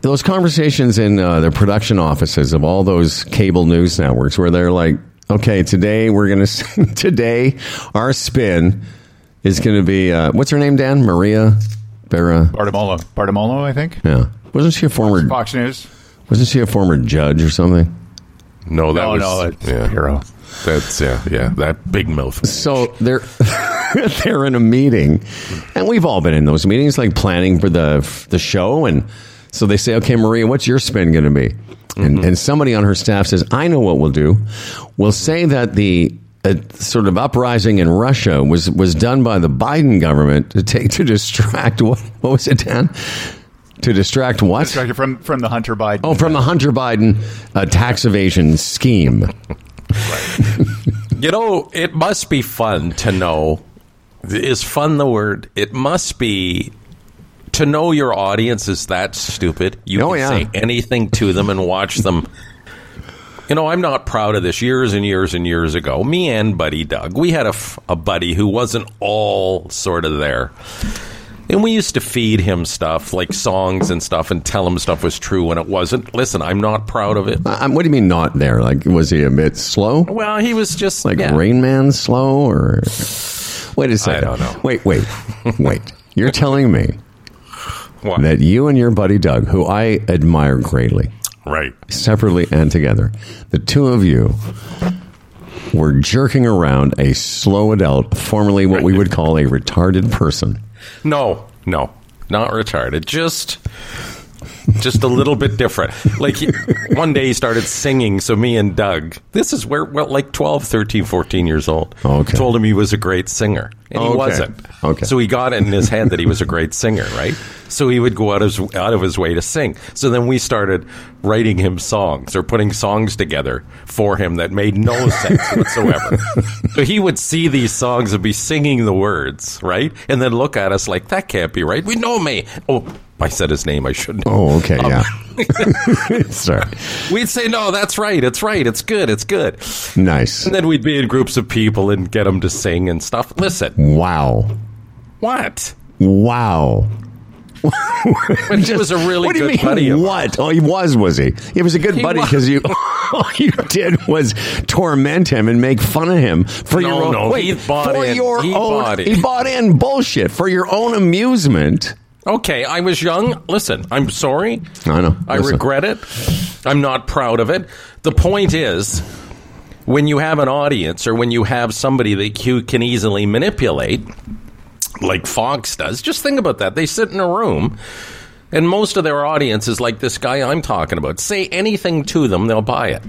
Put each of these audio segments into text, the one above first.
those conversations in uh, the production offices of all those cable news networks where they're like, okay, today we're going to, today our spin is going to be, uh, what's her name, Dan? Maria Barra? Bartimolo. Bartimolo, I think. Yeah. Wasn't she a former, Fox News. wasn't she a former judge or something? No, that No, was no, it's yeah. hero. That's yeah, yeah. That big mouth. So they're they're in a meeting, and we've all been in those meetings, like planning for the the show. And so they say, "Okay, Maria, what's your spin going to be?" And, and somebody on her staff says, "I know what we'll do. We'll say that the." A sort of uprising in Russia was was done by the Biden government to take to distract what what was it Dan to distract what Distracted from from the Hunter Biden. oh from the Hunter Biden uh, tax evasion scheme You know, it must be fun to know. Is fun the word? It must be to know your audience is that stupid. You Oh, can yeah. say anything to them and watch them. You know, I'm not proud of this. Years and years and years ago, me and Buddy Doug, we had a, f- a buddy who wasn't all sort of there. And we used to feed him stuff like songs and stuff and tell him stuff was true when it wasn't. Listen, I'm not proud of it. Uh, what do you mean not there like was he a bit slow Well, he was just like yeah. Rain Man slow or wait a second. don't know. Wait, wait, wait. You're telling me What? that you and your buddy Doug, who I admire greatly, right. separately and together, the two of you were jerking around a slow adult, formerly what we would call a retarded person. No, no, not retarded. Just, just a little bit different. Like one day he started singing. So me and Doug, this is where, well, like 12, 13, 14 years old. Oh, okay. Told him he was a great singer, and he Okay. wasn't. Okay. So he got it in his head that he was a great singer, right? So he would go out of his, out of his way to sing. So then we started writing him songs or putting songs together for him that made no sense whatsoever. so he would see these songs and be singing the words, right? And then look at us like, that can't be right. We know me. Oh, I said his name. I shouldn't. have. Oh, okay, Um, yeah. Sorry. We'd say, no, that's right. It's right. It's good. It's good. Nice. And then we'd be in groups of people and get them to sing and stuff. Listen, Wow. what? Wow. But he was a really what do you good mean, buddy What? Oh, he was, was he? He was a good He buddy because you all you did was torment him and make fun of him for No, your own. no, wait, he bought for in. your He own. bought in. He bought in bullshit for your own amusement. Okay, I was young. Listen, I'm sorry. I know. I Listen. regret it. I'm not proud of it. The point is, when you have an audience or when you have somebody that you can easily manipulate, like Fox does, just think about that. They sit in a room, and most of their audience is like this guy I'm talking about. Say anything to them, they'll buy it.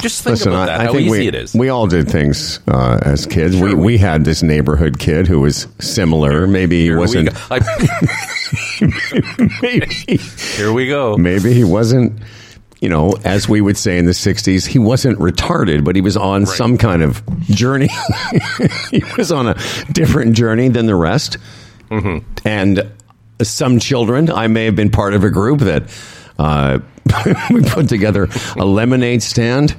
Just think Listen, about I, that. I how think easy we, it is. we all did things uh, as kids. we, we had this neighborhood kid who was similar. Maybe he wasn't. go. I- maybe, here we go. maybe he wasn't. You know, as we would say in the '60s, he wasn't retarded, but he was on some kind of journey. he was on a different journey than the rest. Mm-hmm. And some children, I may have been part of a group that uh, we put together a lemonade stand.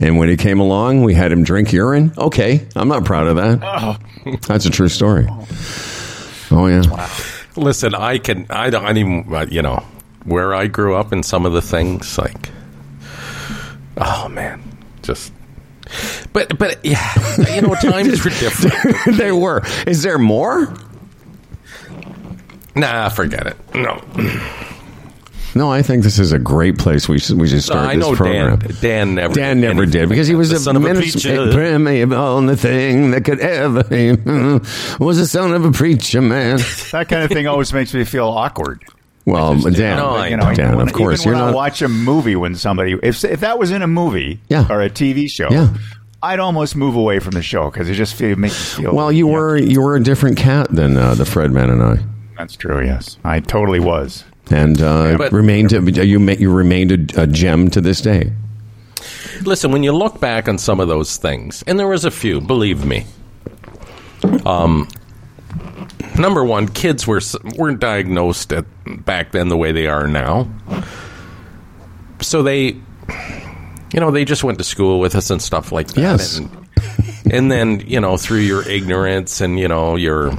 And when he came along, we had him drink urine. Okay, I'm not proud of that. That's a true story. Oh yeah. Listen, I can. I don't. I even. uh, You know, where I grew up and some of the things like. Oh man, just. But but yeah, you know, times were different. there were. Is there more? Nah, forget it. No, No, I think this is a great place. We should we should start I this know program. Dan. Dan never. Dan never anything did because he was that. a, The son of a minister. preacher. Premier, only thing that could ever be was the son of a preacher man. That kind of thing always makes me feel awkward. Well, Dan, No, I you know, Dan, when- of course, even you're when I not. watch a movie when somebody if if that was in a movie Yeah. or a TV show, Yeah. I'd almost move away from the show because it just feel, makes me feel. Well, you yeah, were you were a different cat than uh, the Fred man and I, That's true. Yes, I totally was. And uh, But- remained you you remained a, a gem to this day. Listen, when you look back on some of those things, and there was a few, believe me. Um, number one, kids were weren't diagnosed at, back then the way they are now, so they, you know, they just went to school with us and stuff like that. Yes. and, and then you know through your ignorance and you know your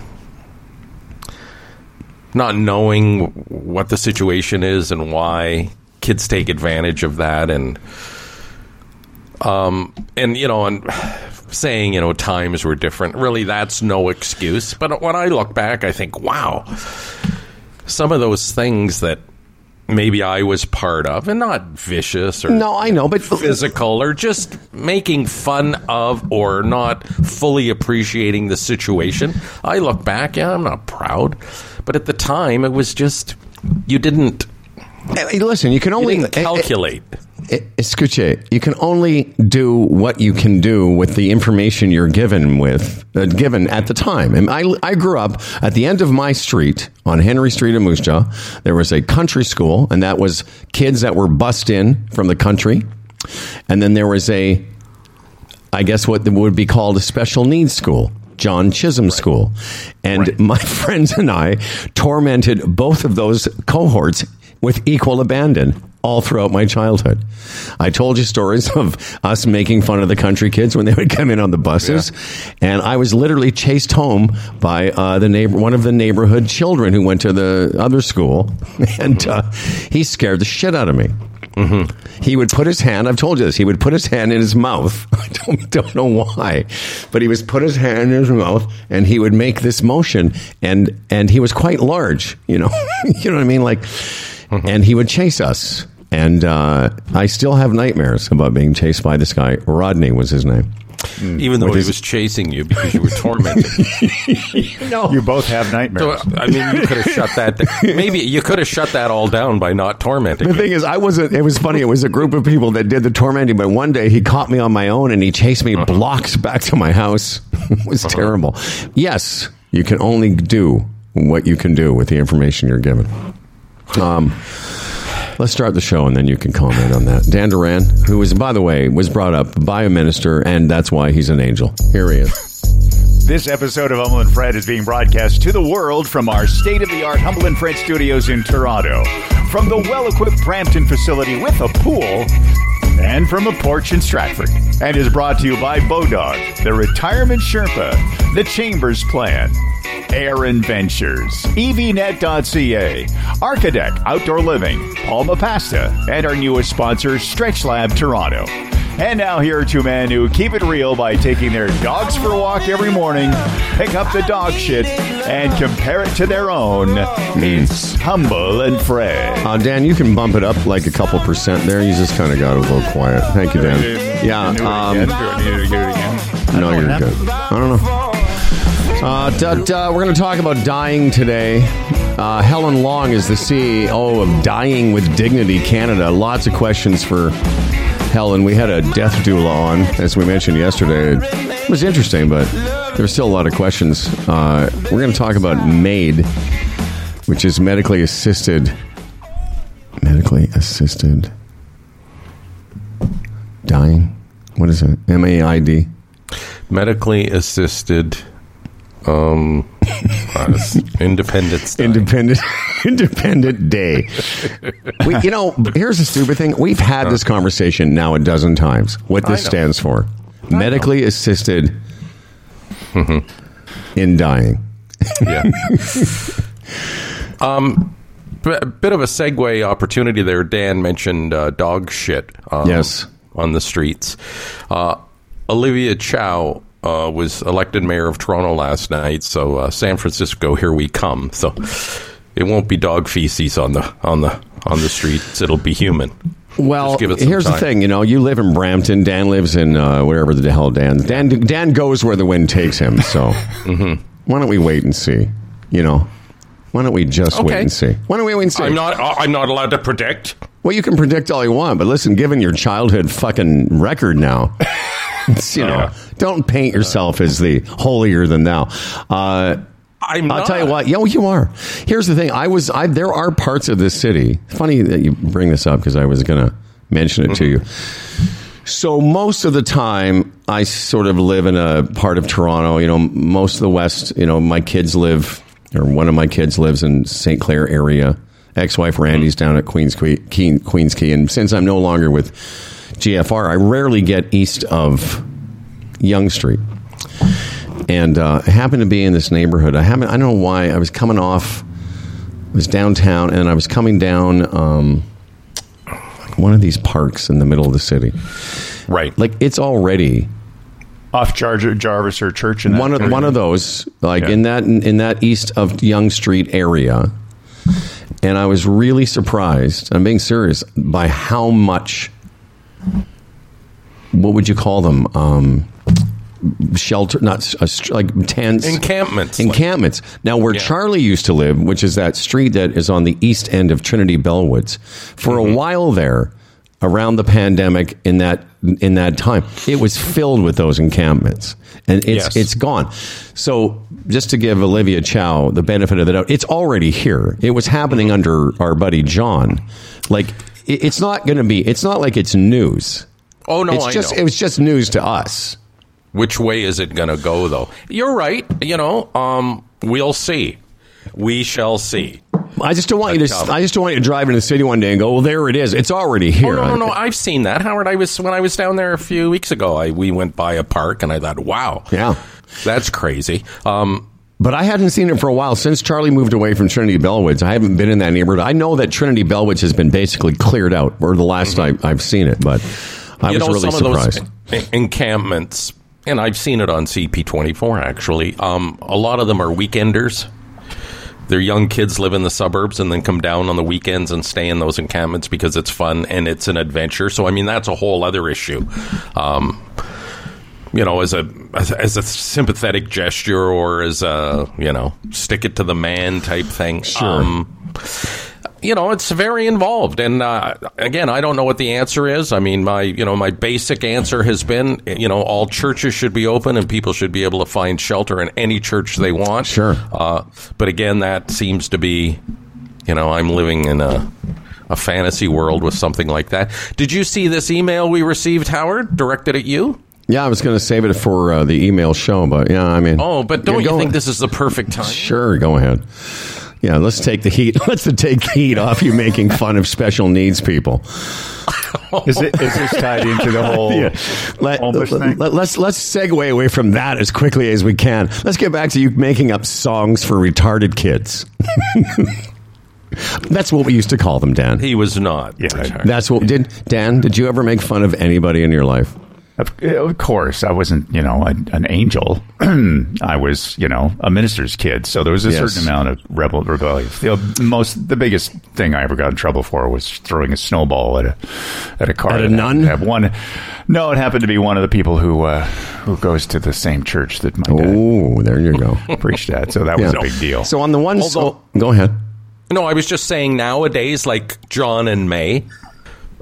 not knowing what the situation is and why kids take advantage of that. And um and you know and saying you know times were different. Really that's no excuse. But when i look back i think wow some of those things that maybe i was part of and not vicious or No, I know, but physical or just making fun of or not fully appreciating the situation. I look back, yeah, I'm not proud, but at the time it was just you didn't, Hey, listen, you can you only eh, calculate. Eh, Escuche, you can only do what you can do with the information you're given with uh, given at the time. And I, I grew up at the end of my street on Henry Street in Moose Jaw. There was a country school, and that was kids that were bussed in from the country. And then there was a, I guess what would be called a special needs school. John Chisholm School. And my friends and I tormented both of those cohorts with equal abandon all throughout my childhood. I told you stories of us making fun of the country kids when they would come in on the buses, and I was literally chased home by uh, the neighbor, one of the neighborhood children who went to the other school, and uh, he scared the shit out of me. He would put his hand. I've told you this. He would put his hand in his mouth. I don't, don't know why, but he was put his hand in his mouth, and he would make this motion, and and he was quite large. You know, you know what I mean? Like, and he would chase us. And uh, I still have nightmares about being chased by this guy. Rodney was his name. Mm. Even though he was chasing you because you were tormented. No, You both have so, nightmares. I mean, you could have shut that. Down. Maybe you could have shut that all down by not tormenting. The me. thing is, I wasn't. It was funny. It was a group of people that did the tormenting. But one day, he caught me on my own, and he chased me uh-huh. blocks back to my house. it was uh-huh. terrible. Yes, you can only do what you can do with the information you're given. Um, let's start the show, and then you can comment on that. Dan Duran, who was, by the way, was brought up by a minister, and that's why he's an angel. Here he is. This episode of Humble and Fred is being broadcast to the world from our state of the art Humble and Fred studios in Toronto, from the well equipped Brampton facility with a pool, and from a porch in Stratford. And is brought to you by Bodog, the Retirement Sherpa, the Chambers Plan, Aaron Ventures, EVNet.ca, Archadeck Outdoor Living, Palma Pasta, and our newest sponsor, Stretch Lab Toronto. And now here are two men who keep it real by taking their dogs for a walk every morning, pick up the dog shit, and compare it to their own. It's Humble and Fred. Uh, Dan, you can bump it up like a couple percent there. You just kind of got a little quiet. Thank you, Dan. Yeah. Um, again. Do it- do it again. no, you're good. I don't know. Uh, da, da, we're going to talk about dying today. Uh, Helen Long is the CEO of Dying with Dignity Canada. Lots of questions for Helen. We had a death doula on, as we mentioned yesterday. It was interesting, but there's still a lot of questions. Uh, we're going to talk about MAID, which is medically assisted. Medically assisted dying. What is it? M A I D. Medically assisted. Um, uh, Independence Day. Independent Independent Day. We, you know, here's the stupid thing. We've had this conversation now a dozen times. What this stands for: medically assisted in dying. yeah. um, b- bit of a segue opportunity there. Dan mentioned uh, dog shit. Um, Yes. on the streets. Uh, Olivia Chow uh, was elected mayor of Toronto last night. So uh, San Francisco, here we come. So it won't be dog feces on the on the on the streets. It'll be human. Well, Just give it some here's the thing. You know, you live in Brampton. Dan lives in uh, wherever the hell Dan. Dan Dan goes where the wind takes him. So Mm-hmm. why don't we wait and see? You know, why don't we just wait and see? Why don't we wait and see? I'm not. I'm not allowed to predict. Well, you can predict all you want, but listen, given your childhood fucking record now, you know, Yeah. don't paint yourself as the holier than thou. Uh, I'm. I'll not. tell you what. Yeah, well, you are. Here's the thing. I was. I there are parts of this city. Funny that you bring this up because I was going to mention it to you. So most of the time, I sort of live in a part of Toronto. You know, most of the west. You know, my kids live, or one of my kids lives in St. Clair area. Ex-wife Randy's down at Queens Quay, Queen- Queens Key, and since I'm no longer with GFR, I rarely get east of Yonge Street and uh, I happened to be in this neighborhood. I haven't. I don't know why. I was coming off was downtown, and I was coming down um, one of these parks in the middle of the city. Right. Like it's already Off Jar- Jarvis or Church and one of one of those, like Yeah. in that in that east of Yonge Street area. And I was really surprised. I'm being serious by how much. What would you call them? Um, shelter, not like tents, Encampments. encampments. Now, where Yeah. Charlie used to live, which is that street that is on the east end of Trinity Bellwoods, for Mm-hmm. a while there, around the pandemic, in that in that time, it was filled with those encampments, and it's Yes. it's gone. So, just to give Olivia Chow the benefit of the doubt, it's already here. It was happening under our buddy John. Like, it, it's not going to be. It's not like it's news. Oh no, it's I just know. it was just news to us. Which way is it going to go, though? You're right. You know, um, we'll see. We shall see. I just don't want you to. I just don't want you to drive into the city one day and go, "Well, there it is. It's already here." Oh no, no, no! I've seen that, Howard. I was when I was down there a few weeks ago. I we went by a park, and I thought, "Wow, Yeah. that's crazy." Um, But I hadn't seen it for a while since Charlie moved away from Trinity Bellwoods. I haven't been in that neighborhood. I know that Trinity Bellwoods has been basically cleared out, or the last I, I've seen it. But I you was know, really some surprised. of those encampments, and I've seen it on CP24. Actually, um, a lot of them are weekenders. Their young kids live in the suburbs and then come down on the weekends and stay in those encampments because it's fun and it's an adventure. So, I mean, that's a whole other issue. Um, you know, as a as, as a sympathetic gesture or as a you know stick it to the man type thing. Sure. You know, it's very involved, and uh, again, I don't know what the answer is. I mean, my you know my basic answer has been you know all churches should be open and people should be able to find shelter in any church they want. Sure. uh, but again, that seems to be you know I'm living in a a fantasy world with something like that. Did you see this email we received, Howard, directed at you? Yeah, I was going to save it for uh, the email show, but yeah, I mean, Oh, but don't you think this is the perfect time? Sure, go ahead. Yeah, let's take the heat. Let's take the heat off you making fun of special needs people. Is, it, is this tied into the whole Let, homeless thing? let, us let's segue away from that as quickly as we can. Let's get back to you making up songs for retarded kids. That's what we used to call them, Dan. He was not. Yeah, retarded. That's what did Dan. Did you ever make fun of anybody in your life? Of, of course, I wasn't, you know, an, an angel. I was, you know, a minister's kid. So there was a Yes. certain amount of rebel rebellion. The most, the biggest thing I ever got in trouble for was throwing a snowball at a at a car. At a nun? Have one. No, it happened to be one of the people who uh, who goes to the same church that my Oh, there you go. preached at. So that was a big deal. So on the one, Although- so, go ahead. No, I was just saying nowadays, like John and May,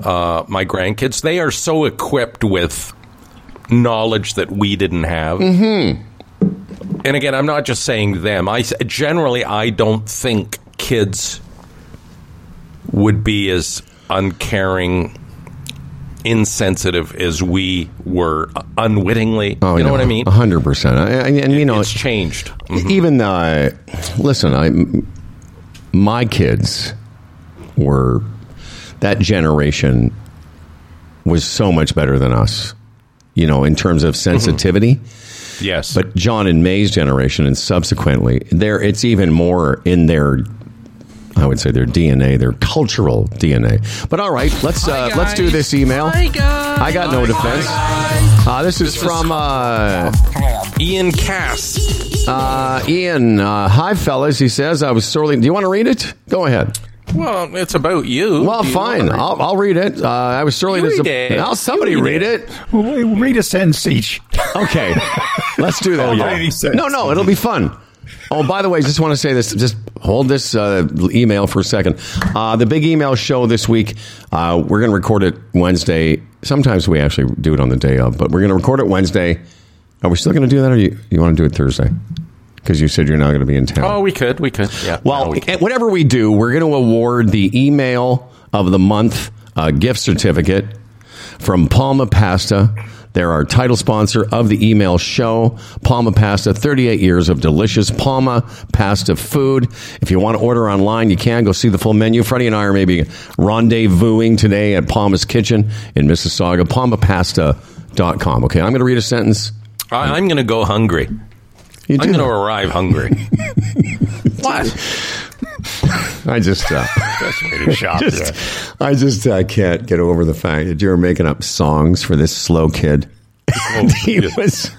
uh, my grandkids, they are so equipped with knowledge that we didn't have. Mm-hmm. And again, I'm not just saying them. I generally I don't think kids would be as uncaring, insensitive as we were uh, unwittingly. Oh, you know what I mean? hundred percent. And you know, It's changed. even uh, listen, I my kids were that generation was so much better than us. You know, in terms of sensitivity. Yes, But John and May's generation, and subsequently, there it's even more in their. I would say their DNA, their cultural DNA. But all right, let's uh, let's do this email. Hi, guys. I got no defense. Uh, this is This is- from uh, Ian Cass. uh, Ian. Uh, Hi, fellas. He says, I was sorely. Do you want to read it? Go ahead. Well, it's about you. Well, Do you fine. wanna read- I'll, I'll read it. Uh, I was sorely You read disappointed. it. Now, somebody read read it. Well, we- read a sentence each. Okay, let's do that. yeah. Any sense. No, no, it'll be fun. Oh, by the way, just want to say this. Just hold this uh, email for a second. Uh, the big email show this week. Uh, we're going to record it Wednesday. Sometimes we actually do it on the day of, but we're going to record it Wednesday. Are we still going to do that, or you, you want to do it Thursday? Because you said you're not going to be in town. Oh, we could. We could. Yeah. Well, no, we whatever we do, we're going to award the email of the month uh, gift certificate from Palma Pasta. They're our title sponsor of the email show. Palma Pasta, 38 years of delicious Palma pasta food. If you want to order online, you can go see the full menu. Freddie and I are maybe rendezvousing today at Palma's Kitchen in Mississauga. PalmaPasta.com. Okay, I'm going to read a sentence. I'm going to go hungry. You I'm going to arrive hungry. what? I just, uh, Best way to shop. just I just uh, can't get over the fact that you were making up songs for this slow kid. And he was.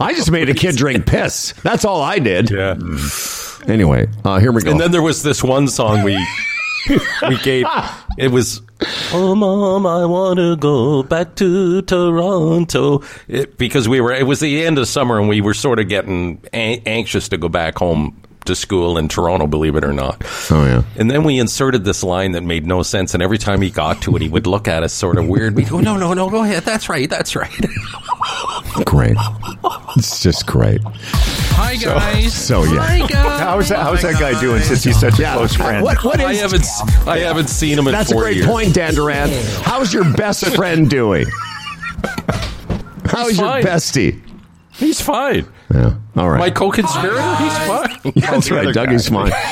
I just made a kid drink piss. That's all I did. Yeah. Anyway, uh, here we go. And then there was this one song we we gave. It was, "Oh, mom, I want to go back to Toronto," it, because we were. It was the end of summer, and we were sort of getting anxious to go back home to school in Toronto. Believe it or not. oh yeah. And then we inserted this line that made no sense, and every time he got to it, he would look at us sort of weird. We'd go, "No, no, no, go ahead. That's right. That's right." Great. It's just great. Hi guys. So yeah. Hi guys. How's that, how's that guy doing since he's such a close friend? What, what I haven't, I haven't seen him in That's a great years. point, Dan Duran. How's your best friend doing? How's your bestie? He's fine. Yeah. All right. My co-conspirator, he's fine. That's right. other Dougie's fine.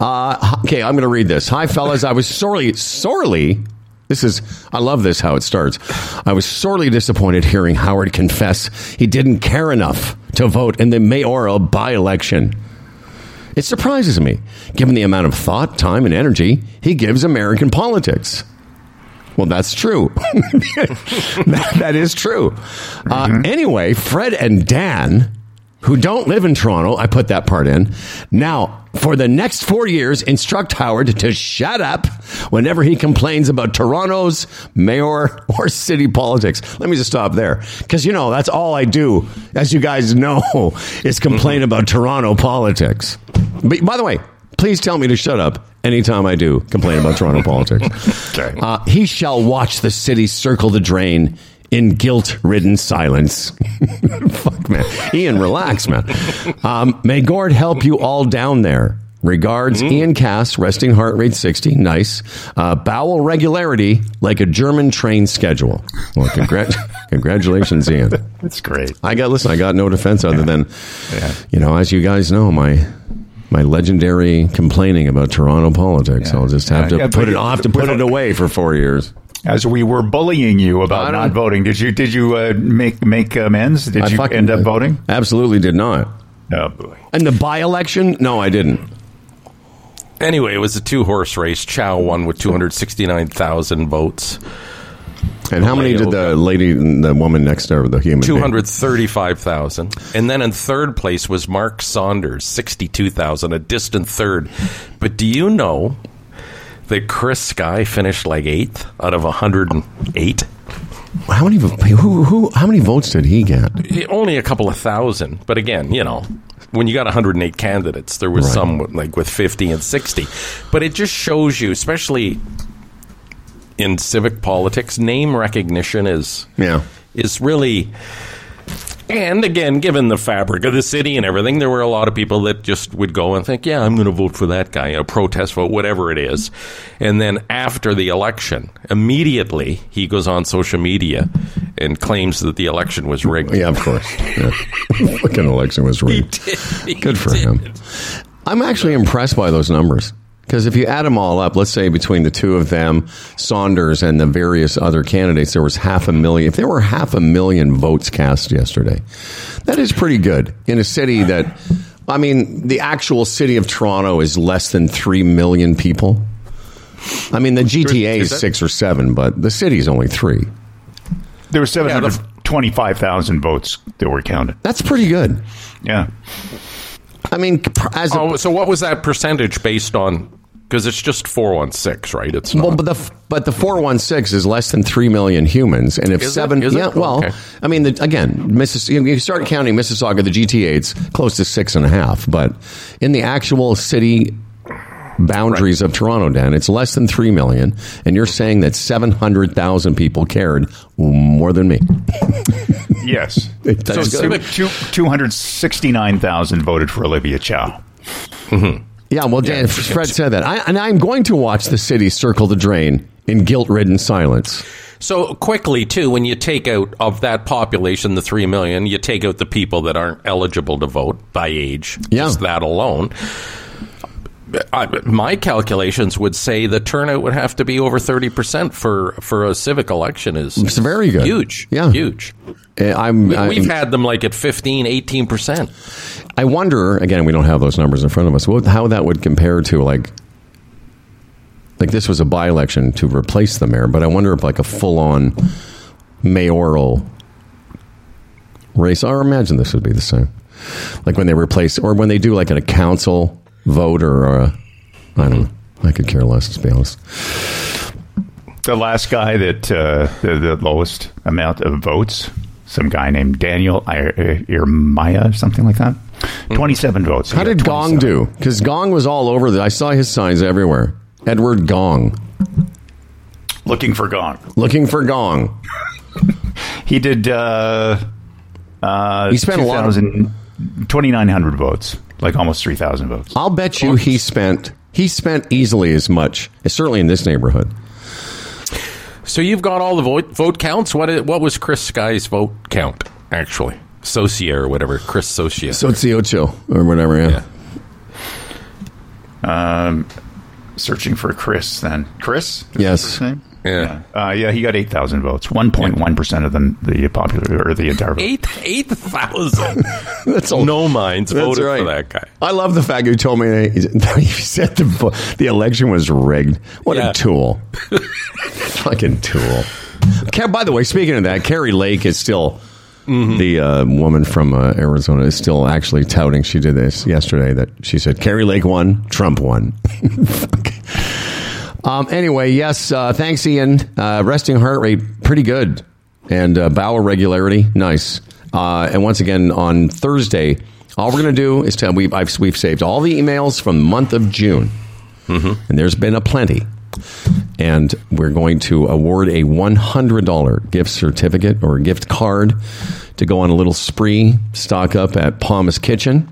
Uh, okay, I'm going to read this. Hi, fellas. I was sorely, sorely. This is, I love this how it starts. I was sorely disappointed hearing Howard confess he didn't care enough to vote in the mayoral by election. It surprises me, given the amount of thought, time, and energy he gives American politics. Well, that's true. that, that is true. Uh, anyway, Fred and Dan, who don't live in Toronto, I put that part in. Now, for the next four years, instruct Howard to shut up whenever he complains about Toronto's mayor or city politics. Let me just stop there. Because, you know, that's all I do, as you guys know, is complain about Toronto politics. But by the way, please tell me to shut up anytime I do complain about Toronto politics. Okay. Uh, he shall watch the city circle the drain in guilt-ridden silence. Fuck, man. Ian, relax, man. Um, may Gord help you all down there. Regards, Ian Cass, resting heart rate 60. Nice. Uh, bowel regularity like a German train schedule. Well, congrat- congratulations, Ian. That's great. I got listen. I got no defense other than, Yeah. you know, as you guys know, my my legendary complaining about Toronto politics. Yeah. I'll just have Yeah, to yeah, put it. I'll have to put it away for four years. As we were bullying you about don't- not voting, did you did you uh, make make amends? Did I you fucking- end up voting? Absolutely did not. Oh boy. And the by election? No, I didn't. Anyway, it was a two horse race. Chow won with 269,000 votes. And how many did the lady, the woman next door, the human? 235,000. And then in third place was Mark Saunders, 62,000, a distant third. But do you know that Chris Sky finished like eighth out of 108? How many? Who? Who? How many votes did he get? Only a couple of thousand. But again, you know, when you got 108 candidates, there was Right. some like with 50 and 60. But it just shows you, especially in civic politics, name recognition is Yeah. is really and again given the fabric of the city and everything there were a lot of people that just would go and think yeah i'm going to vote for that guy a protest vote whatever it is and then after the election immediately he goes on social media and claims that the election was rigged Yeah, of course. Yeah. Fucking election was rigged. He Good for did. him. I'm actually impressed by those numbers because if you add them all up, let's say between the two of them, Saunders and the various other candidates, there was half a million. If there were half a million votes cast yesterday, that is pretty good in a city that, I mean, the actual city of Toronto is less than three million people. I mean, the GTA is that- six or seven, but the city's only three. There were seven Yeah, the- hundred twenty-five thousand votes that were counted. That's pretty good. Yeah. I mean, as a, oh, so what was that percentage based on? Because it's just 416 right? It's not Well, but the but the four one six is less than three million humans, and if Is seven, yeah, well, Okay. I mean, the, again, Missis, you you start counting Mississauga, the GTA, it's close to six and a half, but in the actual city boundaries of Toronto, Dan, it's less than three million, and you're saying that seven hundred thousand people cared more than me. Yes. So two two hundred sixty-nine thousand voted for Olivia Chow. Mm-hmm. Yeah, well, Dan, Fred said that, I, and I'm going to watch the city circle the drain in guilt-ridden silence. So quickly too, when you take out of that population, the three million, you take out the people that aren't eligible to vote by age. Yeah. Just that alone. I, my calculations would say the turnout would have to be over thirty percent for for a civic election. Is It's very good. huge, Yeah. huge. Uh, I'm, I'm We've had them like at 15, 18 percent. I wonder again. We don't have those numbers in front of us. What, how that would compare to like, like this was a by-election to replace the mayor, but I wonder if like a full-on mayoral race. Or imagine this would be the same, like when they replace or when they do like in a council vote or a, I don't know. I could care less, to be honest. The last guy that uh, the, the lowest amount of votes, some guy named Daniel Irmaya, something like that. Twenty-seven votes. How did Gong do? Because Gong was all over. The, I saw his signs everywhere. Edward Gong, Looking for Gong. looking for Gong. He did. Uh, uh, He spent a lot of- 2,000 2,900 votes, like almost three thousand votes. I'll bet you he spent he spent easily as much, certainly in this neighborhood. So you've got all the vote vote counts. What i- what was Chris Sky's vote count actually? Socia or whatever. Chris Socia. Sociocho or whatever. Yeah. yeah. Um, searching for Chris. Then Chris. Is Yes. That? Yeah. Uh, yeah, he got eight thousand votes. One point one percent of the the popular or the entire vote. Eight eight thousand. That's all. no minds That's voted right. for that guy. I love the fact you told me that he said the the election was rigged. What Yeah. a tool! Fucking tool. By the way, speaking of that, Kari Lake is still the uh, woman from uh, Arizona is still actually touting. She did this yesterday. That she said Kari Lake won, Trump won. Um, anyway, yes. Uh, thanks, Ian. Uh, resting heart rate pretty good, and uh, bowel regularity nice. Uh, and once again on Thursday, all we're going to do is tell we've I've, we've saved all the emails from the month of June, and there's been a plenty and we're going to award a $100 gift certificate or gift card to go on a little spree, stock up at Palmas Kitchen.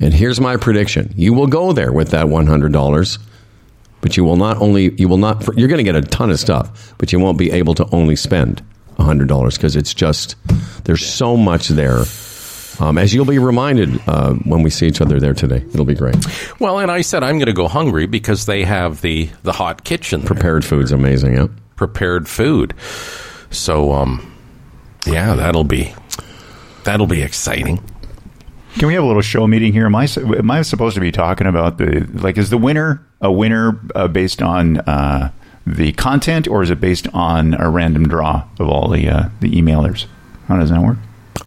And here's my prediction you will go there with that $100, but you will not only, you will not, you're going to get a ton of stuff, but you won't be able to only spend $100 because it's just, there's so much there. Um, as you'll be reminded uh, when we see each other there today, it'll be great. Well, and I said I'm going to go hungry because they have the the hot kitchen there. Prepared food's amazing, yeah. prepared food. So um yeah, that'll be that'll be exciting. Can we have a little show meeting here? Am I am I supposed to be talking about the like? Is the winner a winner uh, based on uh, the content, or is it based on a random draw of all the uh, the emailers? How does that work?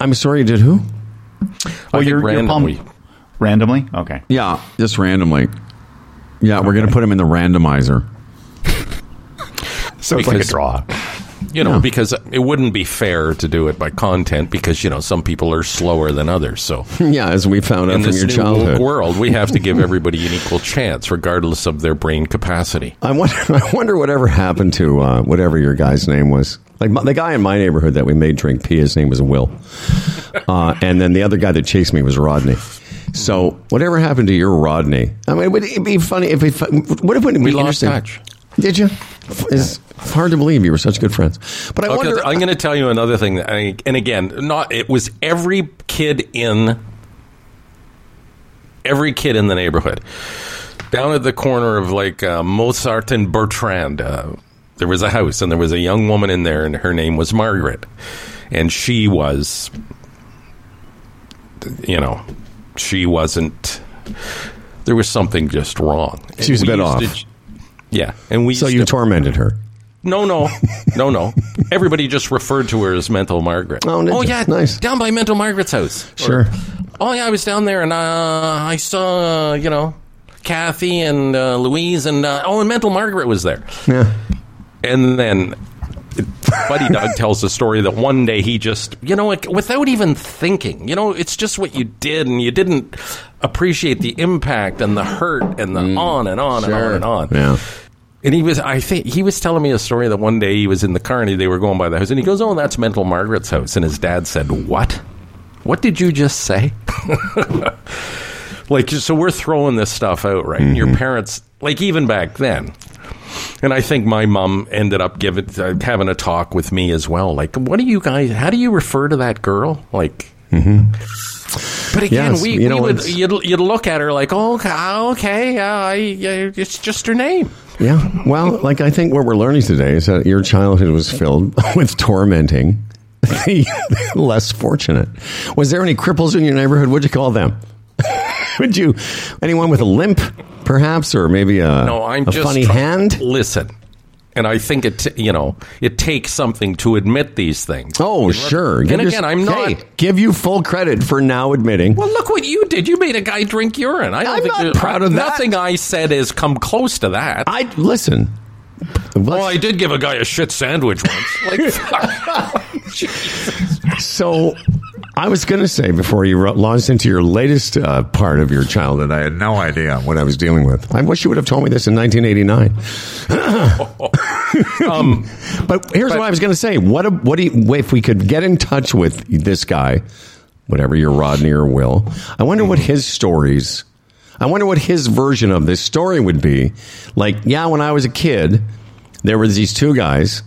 I'm sorry, did who? Oh, you're- palm- randomly. randomly. Okay. Yeah, just randomly. Yeah, we're going to put him in the randomizer. So it's like a draw. You know, because it wouldn't be fair to do it by content because you know some people are slower than others. So Yeah, as we found out in from your childhood. world, we have to give everybody an equal chance, regardless of their brain capacity. I wonder, I wonder whatever happened to uh, whatever your guy's name was. Like my, the guy in my neighborhood that we made drink pee, his name was Will. Uh, and then the other guy that chased me was Rodney. So whatever happened to your Rodney? I mean, it would it be funny if it, what if it would be We lost interesting? touch. Did you? It's hard to believe you were such good friends. But I Okay, wonder. I'm going to tell you another thing. That I, and again, not it was every kid in every kid in the neighborhood. Down at the corner of like uh, Mozart and Bertrand, uh, there was a house, and there was a young woman in there, and her name was Margaret, and she was, you know, she wasn't. There was something just wrong. She was a bit off. to- yeah, and we so you to- tormented her. No, no, no, no. Everybody just referred to her as Mental Margaret. Oh, you? yeah, Nice. Down by Mental Margaret's house. Sure. Or, oh yeah, I was down there and uh, I saw uh, you know Kathy and uh, Louise and uh, oh, and Mental Margaret was there. Yeah. And then Buddy Doug tells the story that one day he just, you know, like, without even thinking, you know, it's just what you did, and you didn't appreciate the impact and the hurt and the on and on and on and on. Yeah. And he was, I think, he was telling me a story that one day he was in the car and they were going by the house, and he goes, "Oh, that's Mental Margaret's house." And his dad said, "What? What did you just say?" like, so we're throwing this stuff out, right? And your parents, like, even back then. And I think my mom ended up giving uh, having a talk with me as well. Like, what do you guys? How do you refer to that girl? Like, Mm-hmm. but again, Yes, we, you know, would you'd, you'd look at her like, oh, okay, okay, yeah, I, yeah, it's just her name. Yeah. Well, like I think what we're learning today is that your childhood was filled with tormenting the less fortunate. Was there any cripples in your neighborhood? What'd you call them? Would you? Anyone with a limp, perhaps, or maybe a No, I'm a just funny try- hand? Listen, and I think it you know it takes something to admit these things. Oh, sure. And Give again, I'm not. Hey, give you full credit for now admitting. Well, look what you did. You made a guy drink urine. I think not proud of that. Nothing I said has come close to that. I listen. well, I did give a guy a shit sandwich once. Like, So, I was going to say before you launched into your latest uh, part of your childhood, I had no idea what I was dealing with. I wish you would have told me this in 1989. um, But here's what I was going to say: what a, what do you, if we could get in touch with this guy, whatever your Rodney or Will? I wonder what his stories. I wonder what his version of this story would be. Like, yeah, when I was a kid, there were these two guys,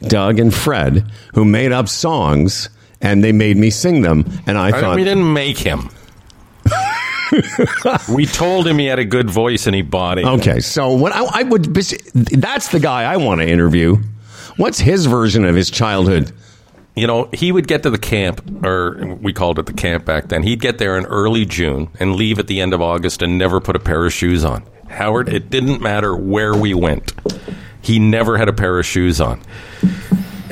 Doug and Fred, who made up songs and they made me sing them, and I, I thought. we didn't make him. we told him he had a good voice and he bought it. Okay, so what I, I would that's the guy I want to interview. What's his version of his childhood? You know, he would get to the camp, or we called it the camp back then. He'd get there in early June and leave at the end of August and never put a pair of shoes on. Howard, it didn't matter where we went. He never had a pair of shoes on.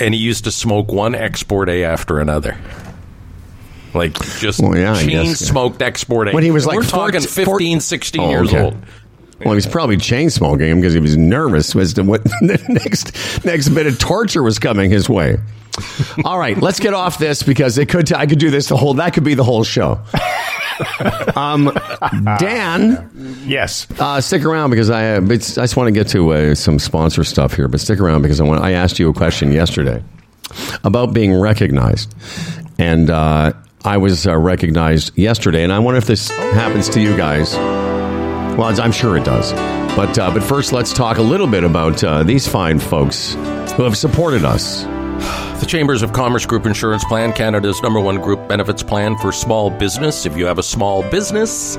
And he used to smoke one export A after another. Like just Well, yeah, chain guess, yeah. smoked export A. When he was And like we're talking 14 15, 16 Oh, years okay. old. Well, he was probably chain smoking him because he was nervous as to what the next next bit of torture was coming his way. All right, let's get off this because it could. I could do this the whole. That could be the whole show. Um, Dan, Yes. uh, stick around because I. Uh, I just want to get to uh, some sponsor stuff here, but stick around because I want. I asked you a question yesterday about being recognized, and uh, I was uh, recognized yesterday, and I wonder if this happens to you guys. Well, I'm sure it does. But uh, but first, let's talk a little bit about uh, these fine folks who have supported us. The Chambers of Commerce Group Insurance Plan, Canada's number one group benefits plan for small business. If you have a small business,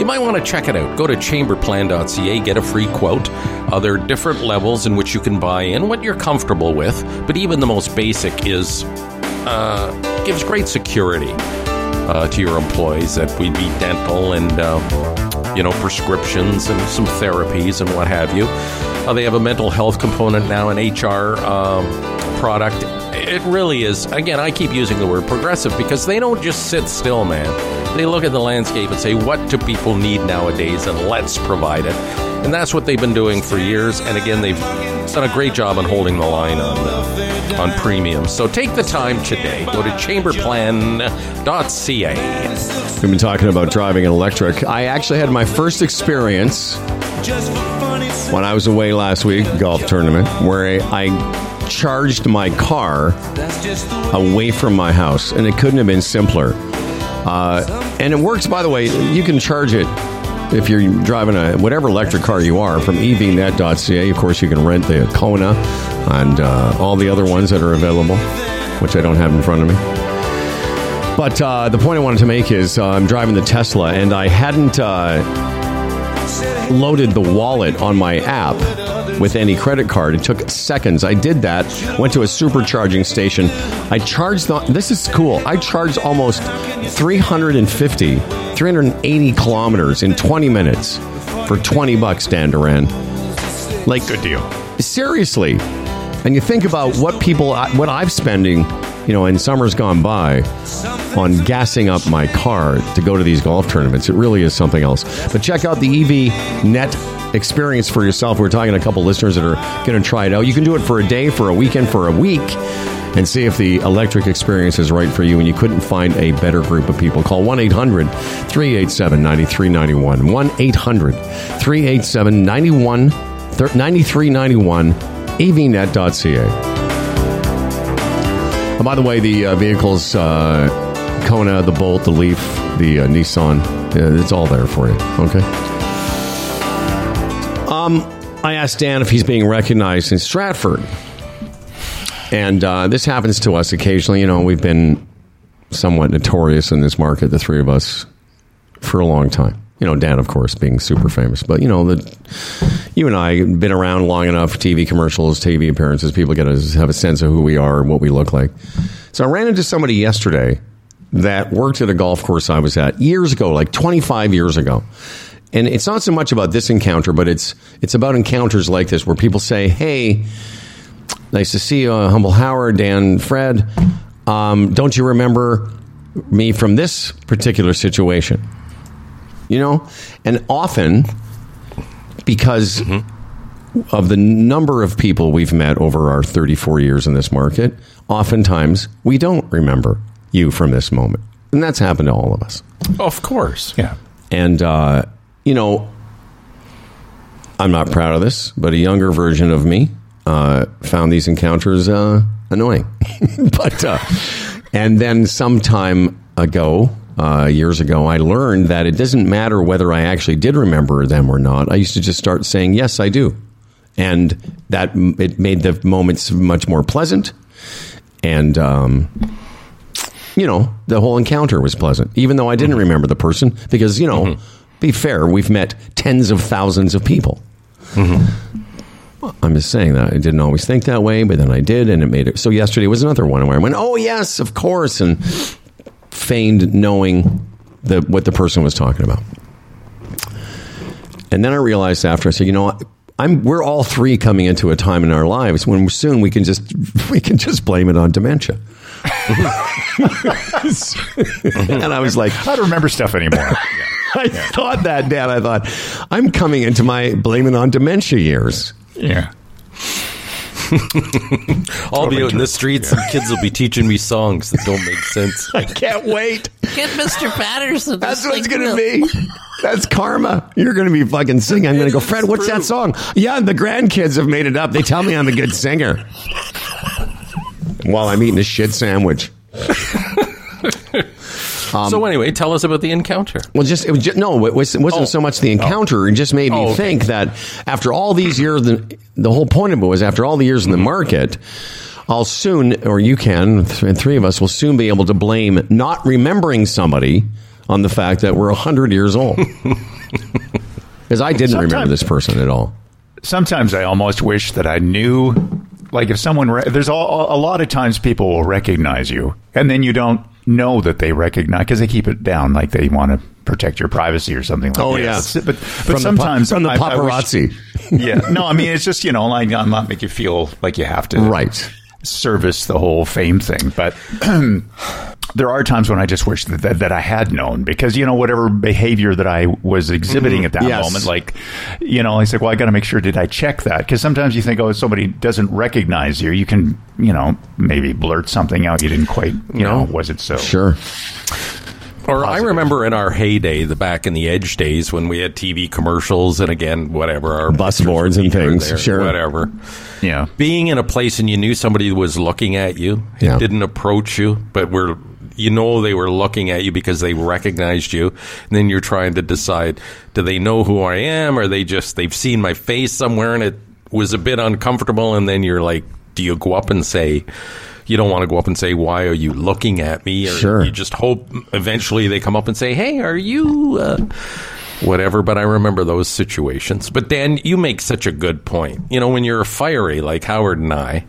you might want to check it out. Go to chamberplan.ca, get a free quote. Uh, there are different levels in which you can buy in, what you're comfortable with, but even the most basic is uh, gives great security uh, to your employees that would be dental and uh, you know prescriptions and some therapies and what have you. Uh, they have a mental health component now, an HR um, product. It really is. Again, I keep using the word progressive because they don't just sit still, man. They look at the landscape and say, "What do people need nowadays?" and let's provide it. And that's what they've been doing for years. And again, they've done a great job on holding the line on uh, on premiums. So take the time today. Go to chamberplan.ca. We've been talking about driving an electric. I actually had my first experience when I was away last week, golf tournament, where I charged my car away from my house, and it couldn't have been simpler. Uh, and it works, by the way. You can charge it if you're driving a whatever electric car you are from evnet.ca. Of course, you can rent the Kona and uh, all the other ones that are available, which I don't have in front of me. But uh, the point I wanted to make is uh, I'm driving the Tesla, and I hadn't uh, loaded the wallet on my app with any credit card. It took seconds. I did that. Went to a supercharging station. I charged. The, this is cool. I charged almost 350, 380 kilometers in 20 minutes for 20 bucks, Dan Duran. Like Good deal. seriously and you think about what people what i've spending you know in summers gone by on gassing up my car to go to these golf tournaments it really is something else but check out the ev net experience for yourself we're talking to a couple listeners that are going to try it out you can do it for a day for a weekend for a week and see if the electric experience is right for you and you couldn't find a better group of people call 1-800-387-9391 1-800-387-91 9391 evnet.ca. Oh, by the way, the uh, vehicles, uh, Kona, the Bolt, the Leaf, the uh, Nissan, uh, it's all there for you. Okay. Um, I asked Dan if he's being recognized in Stratford. And uh, this happens to us occasionally. You know, we've been somewhat notorious in this market, the three of us, for a long time. You know, Dan, of course, being super famous, but you know, the you and I have been around long enough. TV commercials, TV appearances, people get to have a sense of who we are and what we look like. So I ran into somebody yesterday that worked at a golf course I was at years ago, like 25 years ago. And it's not so much about this encounter, but it's it's about encounters like this where people say, "Hey, nice to see you, uh, Humble Howard, Dan, Fred. Um, don't you remember me from this particular situation?" You know, and often because of the number of people we've met over our 34 years in this market, oftentimes we don't remember you from this moment. And that's happened to all of us. Of course. Yeah. And, uh, you know, I'm not proud of this, but a younger version of me uh, found these encounters uh, annoying. but, uh, and then some time ago, uh, years ago, I learned that it doesn't matter whether I actually did remember them or not. I used to just start saying, yes, I do. And that it made the moments much more pleasant. And, um, you know, the whole encounter was pleasant, even though I didn't remember the person because, you know, be fair, we've met tens of thousands of people. Mm-hmm. I'm just saying that I didn't always think that way, but then I did, and it made it. So yesterday was another one where I went, "Oh yes, of course," and feigned knowing the what the person was talking about. And then I realized after I said, "You know what." I'm, we're all three coming into a time in our lives when soon we can just we can just blame it on dementia. and I was like, I don't remember stuff anymore. I thought that, Dad. I thought I'm coming into my blaming on dementia years. yeah. I'll be out in the streets and kids will be teaching me songs that don't make sense. I can't wait. Get Mr. Patterson. That's to what it's going to be. That's karma. You're going to be fucking singing. I'm going to go, Fred, what's that song? Yeah, the grandkids have made it up. They tell me I'm a good singer. While I'm eating a shit sandwich. So anyway, tell us about the encounter. Well, just it was just, no, it, was, it wasn't Oh. so much the encounter. It just made me Oh, okay. think that after all these years, the, the whole point of it was after all the years in the Mm-hmm. market, I'll soon, or you can, and three of us will soon be able to blame not remembering somebody on the fact that we're hundred years old. Because I didn't remember this person at all. Sometimes I almost wish that I knew. Like if someone, re- there's a, a lot of times people will recognize you, and then you don't know that they recognize because they keep it down, like they want to protect your privacy or something. like that. Oh, that. yeah. But, but From the pa- sometimes from the I- I wish- paparazzi. yeah, no, I mean it's just you know, like I'm not make you feel like you have to Right. Service the whole fame thing, but there are times when I just wish that, that that I had known because you know whatever behavior that I was exhibiting mm-hmm. at that Yes. moment, like you know, it's like well, I got to make sure did I check that because sometimes you think oh, if somebody doesn't recognize you, you can you know maybe blurt something out you didn't quite you know was it so Sure. Or I remember in our heyday, the back in the edge days when we had TV commercials and again, whatever our Bus boards and things, there, sure. whatever. yeah Being in a place and you knew somebody was looking at you, Yeah. didn't approach you, but were you know they were looking at you because they recognized you, and then you're trying to decide: do they know who I am, or they just they've seen my face somewhere and it was a bit uncomfortable, and then you're like, do you go up and say? You don't want to go up and say, "Why are you looking at me?" Or Sure. you just hope eventually they come up and say, "Hey, are you?" Uh, whatever. But I remember those situations. But Dan, you make such a good point. You know, when you're fiery like Howard and I,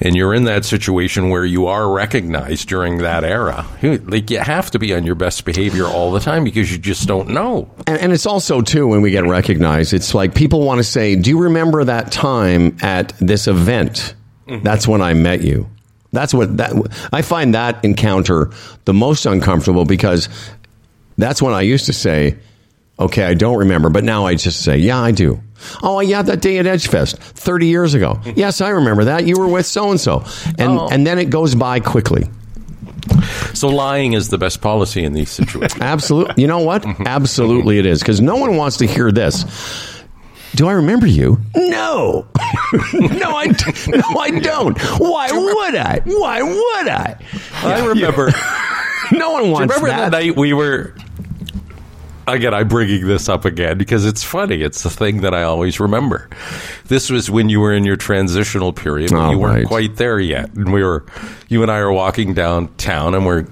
and you're in that situation where you are recognized during that era, you, like you have to be on your best behavior all the time because you just don't know. And, and it's also too when we get recognized, it's like people want to say, "Do you remember that time at this event? Mm-hmm. That's when I met you." That's what that I find that encounter the most uncomfortable because that's when I used to say, "Okay, I don't remember," but now I just say, "Yeah, I do." Oh, yeah, that day at Edgefest, thirty years ago. Mm-hmm. Yes, I remember that. You were with so and so, and and then it goes by quickly. So lying is the best policy in these situations. Absolutely. You know what? Mm-hmm. Absolutely, it is because no one wants to hear this. Do I remember you? No, no, I no, I don't. Why would I? Why would I? I remember. No one wants remember that. that night we were? Again, I'm bringing this up again because it's funny. It's the thing that I always remember. This was when you were in your transitional period. Oh, you weren't right. quite there yet, and we were. You and I are walking downtown, and we're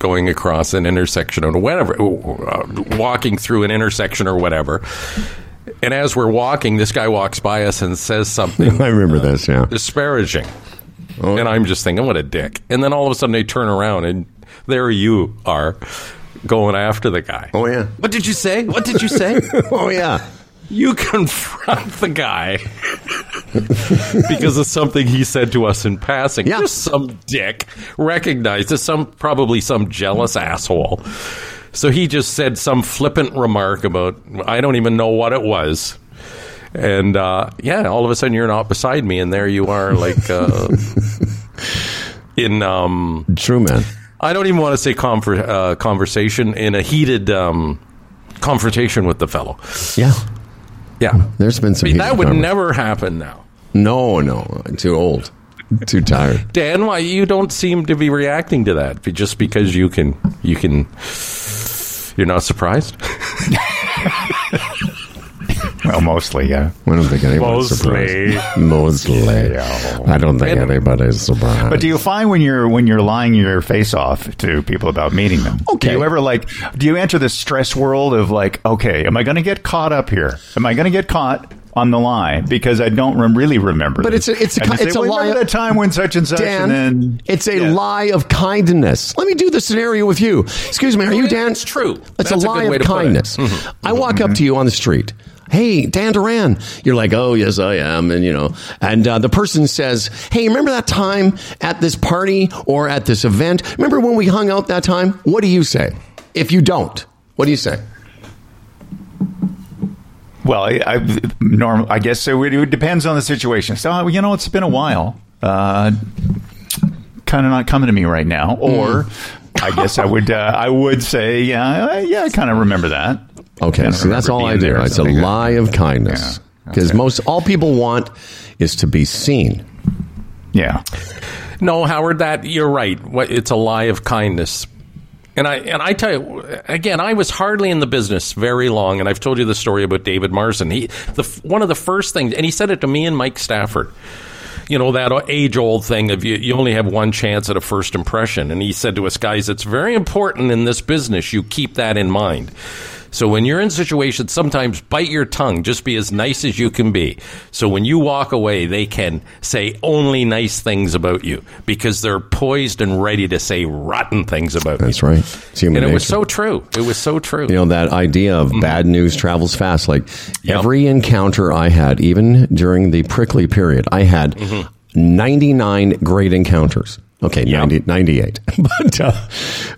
going across an intersection or whatever, uh, walking through an intersection or whatever. And as we're walking, this guy walks by us and says something I remember uh, this. Yeah. disparaging. Oh. And I'm just thinking, what a dick. And then all of a sudden, they turn around and there you are going after the guy. Oh, yeah. What did you say? What did you say? Oh yeah. you confront the guy because of something he said to us in passing. Yeah. Just some dick recognized as some probably some jealous asshole. So he just said some flippant remark about I don't even know what it was. And uh, yeah, all of a sudden you're not beside me, and there you are, like uh, in um, True man. I don't even want to say conver- uh, conversation in a heated um, confrontation with the fellow. Yeah. Yeah, There's been some. that would never happen now. No, no. I'm too old. Too tired. Dan, why you don't seem to be reacting to that? Just because you can, you can, you're not surprised. Well, mostly, yeah. I don't think anybody's Mostly. surprised. Mostly. Yeah. I don't think anybody's surprised. But do you find when you're when you're lying your face off to people about meeting them? Okay. Do you ever like? Do you enter the stress world of like, okay, am I going to get caught up here? Am I going to get caught on the lie because I don't rem- really remember? But this? it's a- it's a And ki- you it's say, a well, lie Remember of- that time when such and such, Dan, and then it's a Yeah. lie of kindness. Let me do the scenario with you. Excuse me, are you Dan? It's true. It's That's a a lie way of to put it. kindness. I walk up to you on the street. Hey, Dan Duran. You're like, oh, yes, I am. And, you know, and uh, the person says, hey, remember that time at this party or at this event? Remember when we hung out that time? What do you say? If you don't, what do you say? Well, I, I norm, I guess so. It, it depends on the situation. So you know, it's been a while. Uh, kind of not coming to me right now. Or I guess I would. Uh, I would say, yeah, yeah. I kind of remember that. Okay, so that's all I do. It's a something like that. lie of kindness. Yeah, Because okay. most, all people want is to be seen. Yeah. No, Howard, that you're right. What- It's a lie of kindness. And I and I tell you again, I was hardly in the business very long, and I've told you the story about David Marsden. He the one of the first things, and he said it to me and Mike Stafford. You know that age old thing of you, you only have one chance at a first impression, and he said to us guys, it's very important in this business you keep that in mind. So when you're in situations, sometimes bite your tongue. Just be as nice as you can be. So when you walk away, they can say only nice things about you because they're poised and ready to say rotten things about you. That's right. And it was so true. It was so true. you know that idea of bad news travels fast like Mm-hmm. Yep. every encounter i had even during the prickly period i had Mm-hmm. 99 great encounters okay 90, 98 but uh,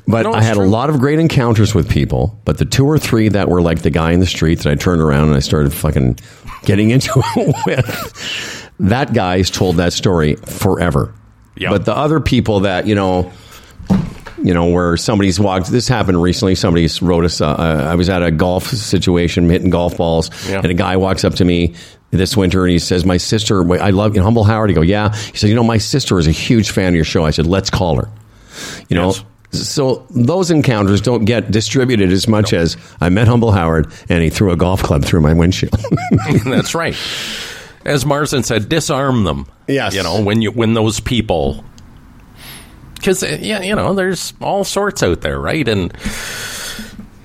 but No, i had a lot of great encounters with people but the two or three that were like the guy in the street that i turned around and i started fucking getting into it with that guy's told that story forever Yep. but the other people that you know you know, where somebody's walked. This happened recently. Somebody wrote us. Uh, I was at a golf situation, hitting golf balls, Yeah. and a guy walks up to me this winter and he says, "My sister, I love you, know, Humble Howard." He go, "Yeah." He said, "You know, my sister is a huge fan of your show." I said, "Let's call her." You know. Yes. So those encounters don't get distributed as much as I met Humble Howard and he threw a golf club through my windshield. That's right. As Marsden said, disarm them. Yes. You know, when you when those people cuz yeah, you know, there's all sorts out there, right? And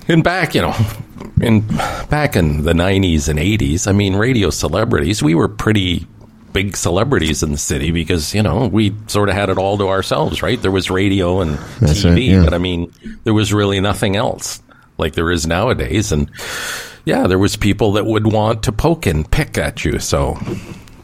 and back, you know, in back in the 90s and 80s, I mean, radio celebrities, we were pretty big celebrities in the city because, you know, we sort of had it all to ourselves, right? There was radio and That's TV, it, yeah. but I mean, there was really nothing else like there is nowadays and yeah, there was people that would want to poke and pick at you. So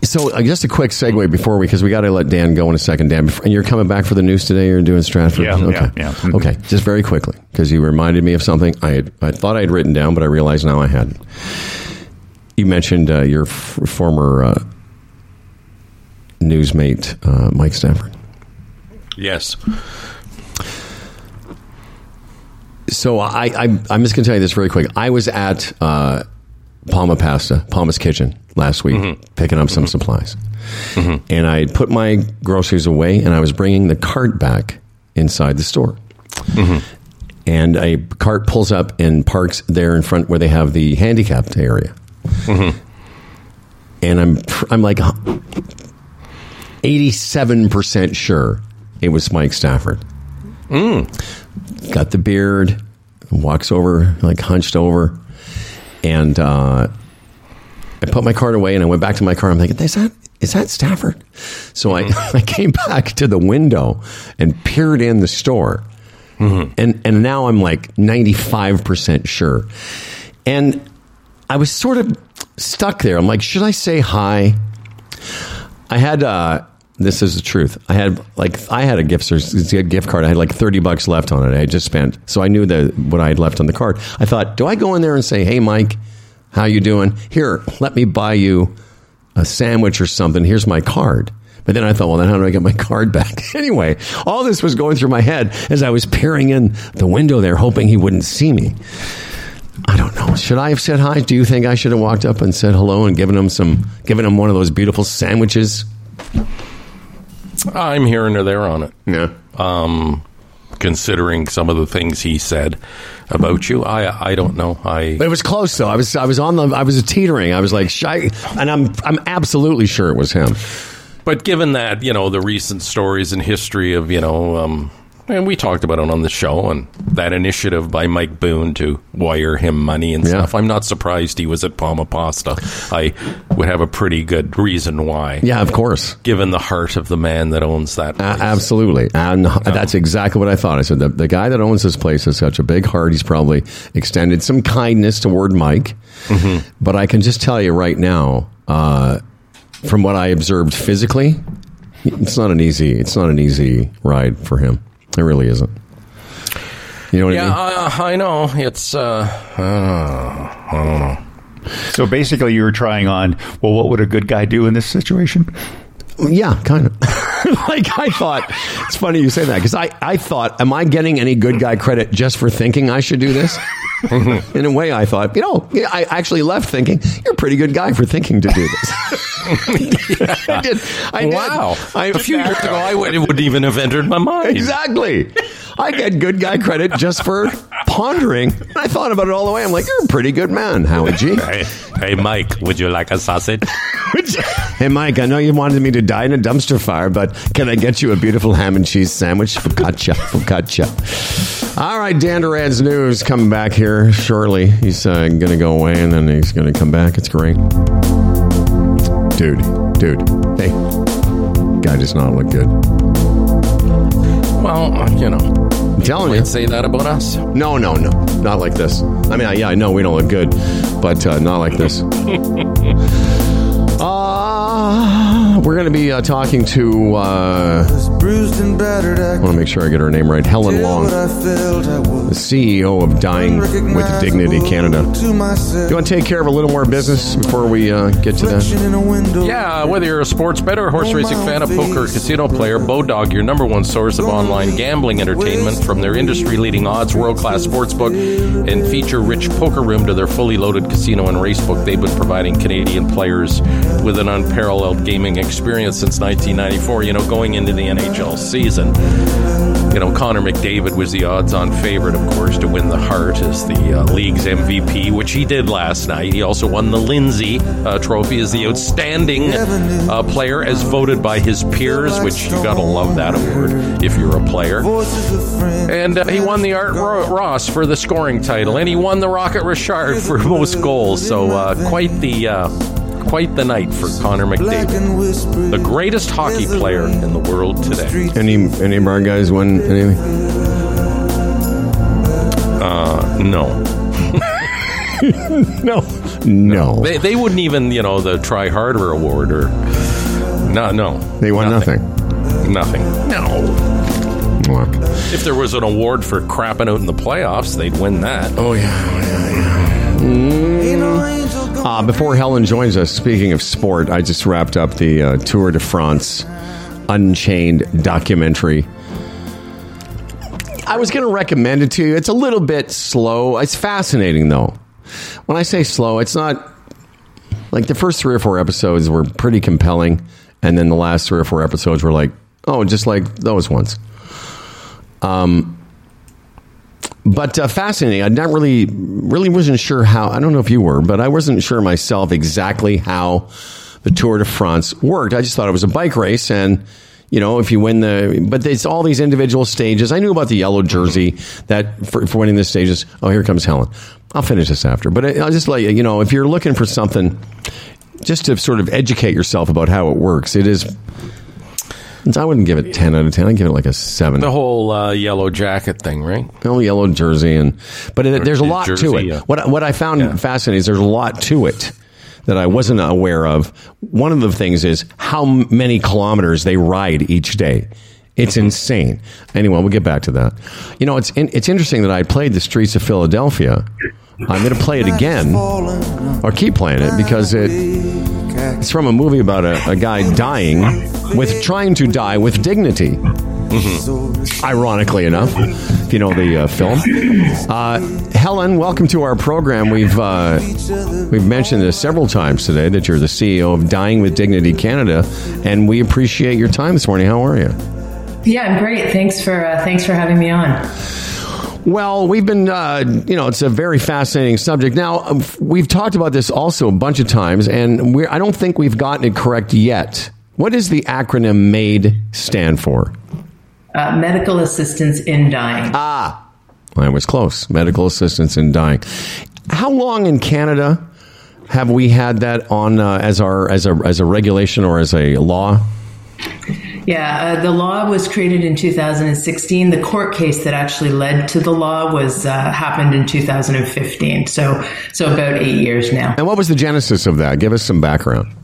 So, uh, just a quick segue before we, because we got to let Dan go in a second. Dan, and you're coming back for the news today. You're doing Stratford. Yeah, okay. yeah, yeah. Mhm. Okay, just very quickly, because you reminded me of something I had, I thought I had written down, but I realized now I hadn't. You mentioned uh, your f- former uh, newsmate, uh, Mike Stafford. yes, So I, I I'm just going to tell you this very quick. I was at uh, Palma Pasta, Palma's Kitchen last week, mm-hmm. picking up some mm-hmm. supplies, mm-hmm. and I put my groceries away, and I was bringing the cart back inside the store. And a cart pulls up and parks there in front where they have the handicapped area. And I'm I'm like eighty seven percent sure it was Mike Stafford. Mm. Got the beard, walks over, like hunched over, and uh, I put my card away and I went back to my car. I'm thinking, is that is that Stafford? So I, I came back to the window and peered in the store, and and now I'm like 95 percent sure, and I was sort of stuck there. I'm like, should I say hi? I had uh this is the truth. I had like I had a gift a gift card. I had like thirty bucks left on it. I just spent, so I knew that what I had left on the card. I thought, do I go in there and say, "Hey, Mike, how you doing? Here, let me buy you a sandwich or something. Here's my card." But then I thought, well, then how do I get my card back? anyway, all this was going through my head as I was peering in the window there, hoping he wouldn't see me. I don't know. Should I have said hi? Do you think I should have walked up and said hello and given him some, given him one of those beautiful sandwiches? I'm here and there on it. Yeah. Um, considering some of the things he said about you, I I don't know. I it was close though. I was I was on the I was teetering. I was like shy, and I'm I'm absolutely sure it was him. But given that, you know, the recent stories and history of, you know, um, and we talked about it on the show and that initiative by Mike Boone to wire him money and Yeah. stuff, I'm not surprised he was at Palma Pasta. I would have a pretty good reason why. Yeah, of course. Given the heart of the man that owns that place. absolutely, and that's exactly what I thought. I said the, the guy that owns this place has such a big heart. He's probably extended some kindness toward Mike, but I can just tell you right now, uh, from what I observed physically, it's not an easy. It's not an easy ride for him. It really isn't. You know what Yeah, I mean? uh, I know. It's, uh, uh, I don't know. So basically, you were trying on. Well, what would a good guy do in this situation? Yeah, kind of. like I thought. It's funny you say that because I, I thought, am I getting any good guy credit just for thinking I should do this? In a way, I thought, you know, I actually left thinking you're a pretty good guy for thinking to do this. I did. I did. Wow. I, a few years ago, I would, it wouldn't even have entered my mind. Exactly. I get good guy credit just for pondering. And I thought about it all the way. I'm like, you're a pretty good man, Howie G. Hey, hey, Mike, would you like a sausage? hey, Mike, I know you wanted me to die in a dumpster fire, but can I get you a beautiful ham and cheese sandwich? Focaccia. Focaccia. All right, Dan Duran's news coming back here shortly. He's uh, going to go away and then he's going to come back. It's great. Dude, dude, hey, guy does not look good. Well, uh, you know, I'm telling you. say that about us. No, no, no, not like this. I mean, I, yeah, I know we don't look good, but uh, not like this. Uh, we're going to be uh, talking to. Uh, bruised and battered. I I want to make sure I get her name right. Helen Long, what I felt I the. CEO of Dying with Dignity Canada. To. You want to take care of a little more business before we uh, get to that? Reflection in a window. Yeah, whether you're a sports bettor, horse racing fan, a poker, casino player, Bodog, your number one source of online gambling entertainment, from their industry-leading odds, world-class sportsbook, and feature-rich poker room to their fully loaded casino and racebook, they've been providing Canadian players with an unparalleled gaming experience since 1994. You know, going into the NHL season. You know, Connor McDavid was the odds-on favorite, of course, to win the Hart as the uh, league's MVP, which he did last night. He also won the Lindsay uh, Trophy as the outstanding uh, player, as voted by his peers. Which you gotta love that award if you're a player. And uh, he won the Art Ro- Ross for the scoring title, and he won the Rocket Richard for most goals. So uh, quite the uh, quite the night for Connor Black McDavid, the greatest hockey player in the world today. Any any of our guys win anything? Uh, no. No, no. They, they wouldn't even, you know, the Try Harder Award or. No, no. They won nothing. Nothing. No. Look. If there was an award for crapping out in the playoffs, they'd win that. Oh yeah, yeah, yeah. Ain't no angel gonna Uh, before Helen joins us, speaking of sport, I just wrapped up the uh, Tour de France Unchained documentary. I was going to recommend it to you. It's a little bit slow. It's fascinating, though. When I say slow, it's not like the first three or four episodes were pretty compelling, and then the last three or four episodes were like, oh, just like those ones. But uh, fascinating. I not really, really wasn't sure how. I don't know if you were, but I wasn't sure myself exactly how the Tour de France worked. I just thought it was a bike race, and you know, if you win the, but it's all these individual stages. I knew about the yellow jersey that for, for winning the stages. Oh, here comes Helen. I'll finish this after, but I'll just let you. You know, if you're looking for something, just to sort of educate yourself about how it works, it is I wouldn't give it ten out of ten. I'd give it like a seven. The whole uh, yellow jacket thing, right? Oh, yellow jersey, and but it, there's a lot to it. yeah. What what I found Yeah. fascinating is there's a lot to it that I wasn't aware of. One of the things is how many kilometers they ride each day. It's insane. Anyway, we'll get back to that. You know, it's in, it's interesting that I played the streets of Philadelphia. I'm going to play it again, or keep playing it because it, it's from a movie about a, a guy dying with trying to die with dignity ironically enough, if you know the uh, film. Uh, Helen, welcome to our program. We've uh, we've mentioned this several times today that you're the CEO of Dying with Dignity Canada, and we appreciate your time this morning. How are you? Yeah, I'm great. Thanks for uh, thanks for having me on. Well, we've been, uh, you know, it's a very fascinating subject. Now, we've talked about this also a bunch of times, and we're, I don't think we've gotten it correct yet. What does the acronym MAID stand for? Uh, medical assistance in dying. Ah, I was close. Medical assistance in dying. How long in Canada have we had that on uh, as our as a as a regulation or as a law? Yeah, uh, the law was created in 2016. The court case that actually led to the law was uh, happened in 2015. So so about eight years now. And what was the genesis of that? Give us some background.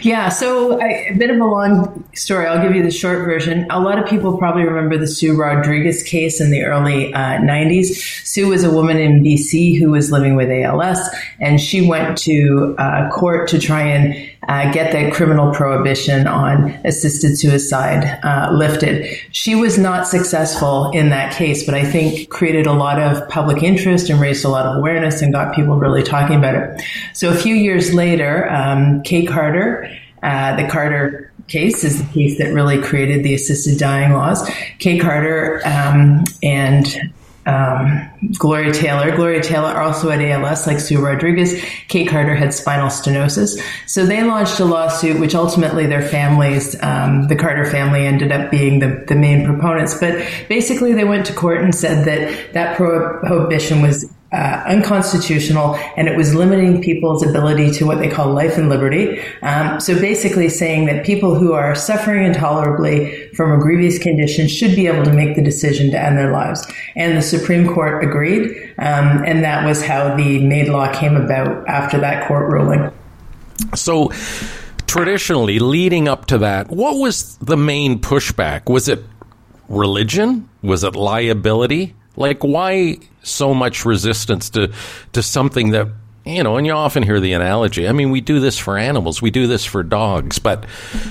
Yeah, so I, a bit of a long story. I'll give you the short version. A lot of people probably remember the Sue Rodriguez case in the early uh, 90s. Sue was a woman in BC who was living with ALS, and she went to uh, court to try and uh, get that criminal prohibition on assisted suicide uh, lifted. She was not successful in that case, but I think created a lot of public interest and raised a lot of awareness and got people really talking about it. So a few years later, um, Kay Carter, uh, the Carter case is the case that really created the assisted dying laws. Kay Carter um, and um, Gloria Taylor. Gloria Taylor also had ALS, like Sue Rodriguez. Kate Carter had spinal stenosis. So they launched a lawsuit, which ultimately their families, um, the Carter family, ended up being the, the main proponents. But basically, they went to court and said that that prohibition was uh, unconstitutional and it was limiting people's ability to what they call life and liberty. Um, so basically, saying that people who are suffering intolerably from a grievous condition should be able to make the decision to end their lives. And the Supreme Court agreed, um, and that was how the MAID law came about after that court ruling. So, traditionally, leading up to that, what was the main pushback? Was it religion? Was it liability? Like, why so much resistance to to something that you know? And you often hear the analogy. I mean, we do this for animals, we do this for dogs, but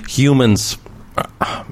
humans uh,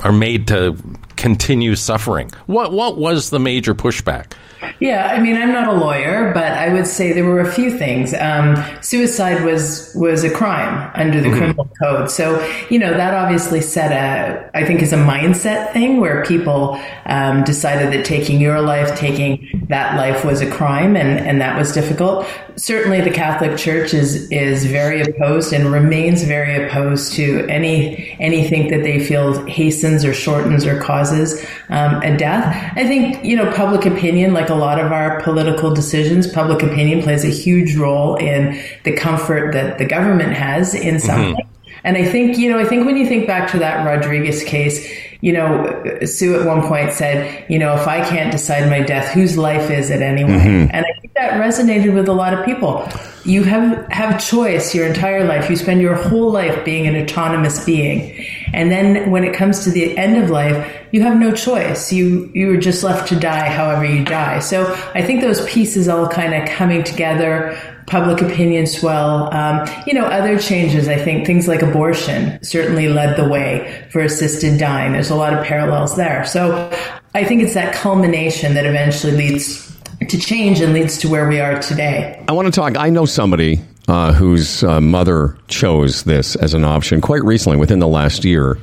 are made to continue suffering. What what was the major pushback? Yeah, I mean, I'm not a lawyer, but I would say there were a few things. Um, suicide was was a crime under the criminal code, so you know that obviously set a, I think, is a mindset thing where people um, decided that taking your life, taking that life, was a crime, and and that was difficult. Certainly, the Catholic Church is is very opposed and remains very opposed to any anything that they feel hastens or shortens or causes um, a death. I think you know public opinion, like a lot of our political decisions, public opinion plays a huge role in the comfort that the government has in something. Mm-hmm. And I think, you know, I think when you think back to that Rodriguez case, you know, Sue at one point said, you know, if I can't decide my death, whose life is it anyway? Mm-hmm. And I think that resonated with a lot of people. You have have choice your entire life. You spend your whole life being an autonomous being. And then when it comes to the end of life, you have no choice. You you are just left to die however you die. So I think those pieces all kind of coming together public opinion swell. Um, you know, other changes, I think things like abortion certainly led the way for assisted dying. There's a lot of parallels there. So I think it's that culmination that eventually leads to change and leads to where we are today. I want to talk. I know somebody uh, whose uh, mother chose this as an option quite recently, within the last year.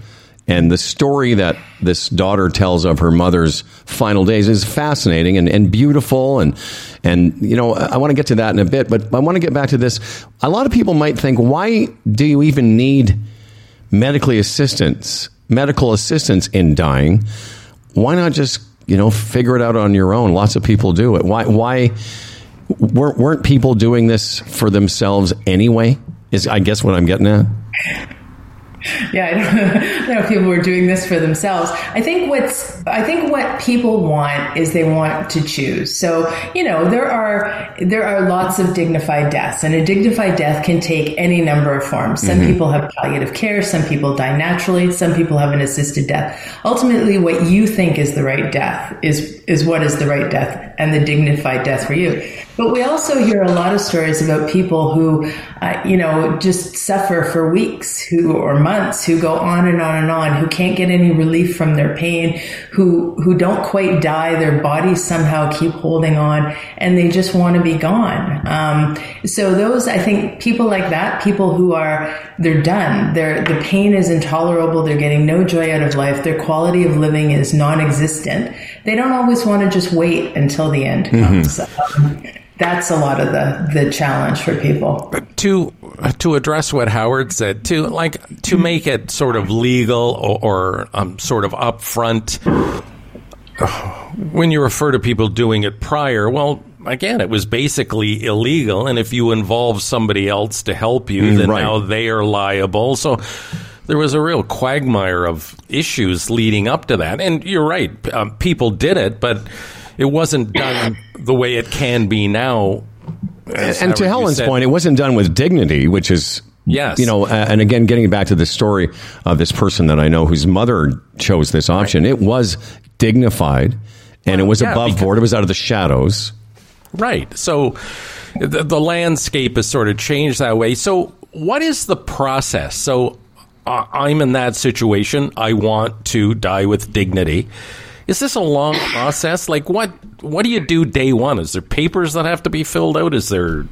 And the story that this daughter tells of her mother's final days is fascinating and, and beautiful. And, and, you know, I want to get to that in a bit, but I want to get back to this. A lot of people might think, why do you even need medically assistance, medical assistance in dying? Why not just, you know, figure it out on your own? Lots of people do it. Why, why weren't, weren't people doing this for themselves anyway? Is, I guess, what I'm getting at. yeah, I don't, I don't know if people were doing this for themselves. I think what's, I think what people want is they want to choose. So, you know, there are, there are lots of dignified deaths and a dignified death can take any number of forms. Some mm-hmm. people have palliative care. Some people die naturally. Some people have an assisted death. Ultimately, what you think is the right death is, is what is the right death and the dignified death for you. But we also hear a lot of stories about people who, uh, you know, just suffer for weeks, who or months, who go on and on and on, who can't get any relief from their pain, who who don't quite die, their bodies somehow keep holding on, and they just want to be gone. Um, so those, I think, people like that, people who are they're done, their the pain is intolerable, they're getting no joy out of life, their quality of living is non-existent. They don't always want to just wait until the end comes. Um, that's a lot of the the challenge for people. to to address what Howard said, to like to make it sort of legal or, or um, sort of upfront. When you refer to people doing it prior, well, again, it was basically illegal, and if you involve somebody else to help you, then right. now they are liable. So. There was a real quagmire of issues leading up to that, and you're right. Um, people did it, but it wasn't done the way it can be now. as and to Helen's said. point, it wasn't done with dignity, which is Yes. you know. And again, getting back to the story of this person that I know whose mother chose this option, it was dignified and it was yeah, above board. It was out of the shadows. Right. So the, the landscape has sort of changed that way. So what is the process? So I'm in that situation. I want to die with dignity. Is this a long process? Like what? What do you do day one? Is there papers that have to be filled out? Is there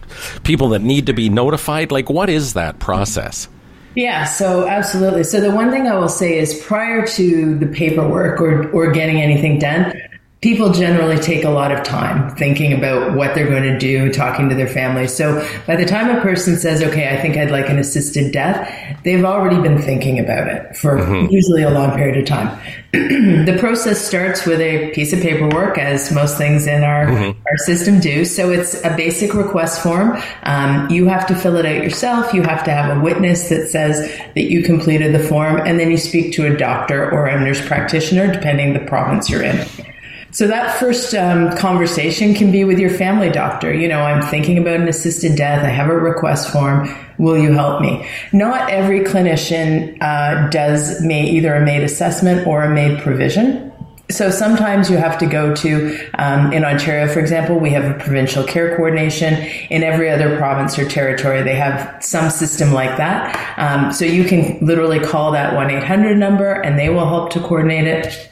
people that need to be notified? Like what is that process? Yeah, so absolutely. So the one thing I will say is prior to the paperwork or, or getting anything done, people generally take a lot of time thinking about what they're going to do, talking to their family. So by the time a person says, okay, I think I'd like an assisted death, they've already been thinking about it for usually a long period of time. the process starts with a piece of paperwork, as most things in our, our system do. So it's a basic request form. Um, you have to fill it out yourself. You have to have a witness that says that you completed the form, and then you speak to a doctor or a nurse practitioner, depending the province you're in. So that first um, conversation can be with your family doctor. You know, I'm thinking about an assisted death. I have a request form. Will you help me? Not every clinician uh, does may either a MAID assessment or a MAID provision. So sometimes you have to go to, um, in Ontario, for example, we have a provincial care coordination. In every other province or territory, they have some system like that. Um, so you can literally call that 1 800 number and they will help to coordinate it.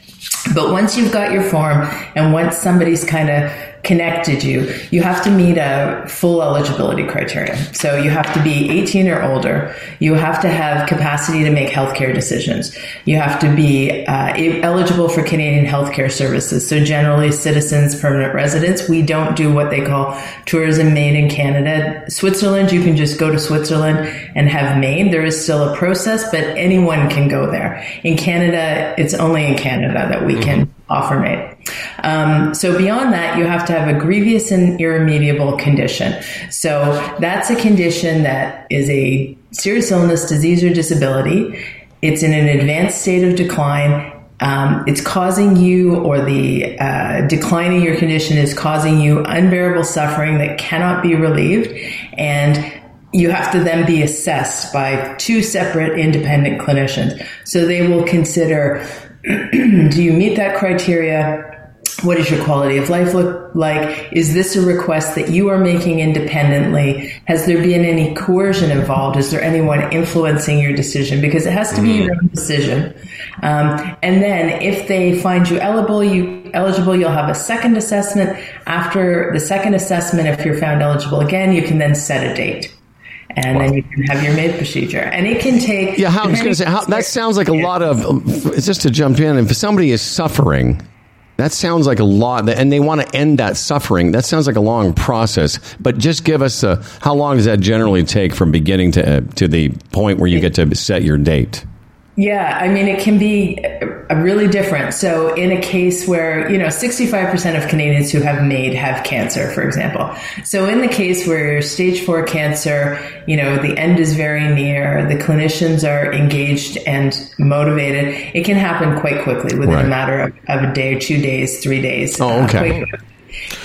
But once you've got your form and once somebody's kind of connected you, you have to meet a full eligibility criteria. So you have to be 18 or older. You have to have capacity to make healthcare decisions. You have to be uh, eligible for Canadian healthcare services. So generally citizens, permanent residents, we don't do what they call tourism MAID in Canada. Switzerland, you can just go to Switzerland and have MAID. There is still a process, but anyone can go there. In Canada, it's only in Canada that we can offer MAID. Um, so beyond that, you have to have a grievous and irremediable condition. So that's a condition that is a serious illness, disease, or disability. It's in an advanced state of decline. Um, it's causing you, or the uh, declining your condition is causing you unbearable suffering that cannot be relieved, and you have to then be assessed by two separate independent clinicians. So they will consider do you meet that criteria? What does your quality of life look like? Is this a request that you are making independently? Has there been any coercion involved? Is there anyone influencing your decision? Because it has to be your own decision. Um, and then if they find you eligible, you eligible, you'll have a second assessment. After the second assessment, if you're found eligible again, you can then set a date. And then you can have your MAID procedure. And it can take. Yeah, how, I was going to say how, that sounds like a lot of. Just to jump in, if somebody is suffering, that sounds like a lot, and they want to end that suffering. That sounds like a long process. But just give us a, how long does that generally take from beginning to uh, to the point where you get to set your date? Yeah, I mean, it can be are really different. So, in a case where, you know, 65% of Canadians who have MAID have cancer, for example. So, in the case where stage four cancer, you know, the end is very near, the clinicians are engaged and motivated, it can happen quite quickly within Right. a matter of, of a day, two days, three days. Oh, uh, okay. quickly.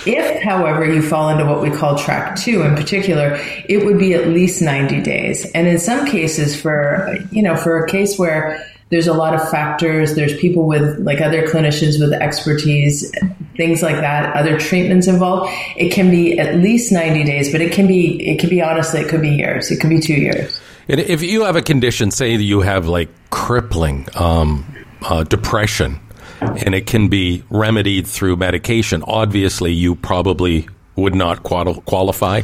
If, however, you fall into what we call track two in particular, it would be at least 90 days. And in some cases, for, you know, for a case where there's a lot of factors, there's people with, like other clinicians with expertise, things like that, other treatments involved, it can be at least 90 days, but it can be, it can be honestly, it could be years. It could be two years. And if you have a condition, say you have like crippling um, uh, depression, and it can be remedied through medication, obviously you probably would not qualify.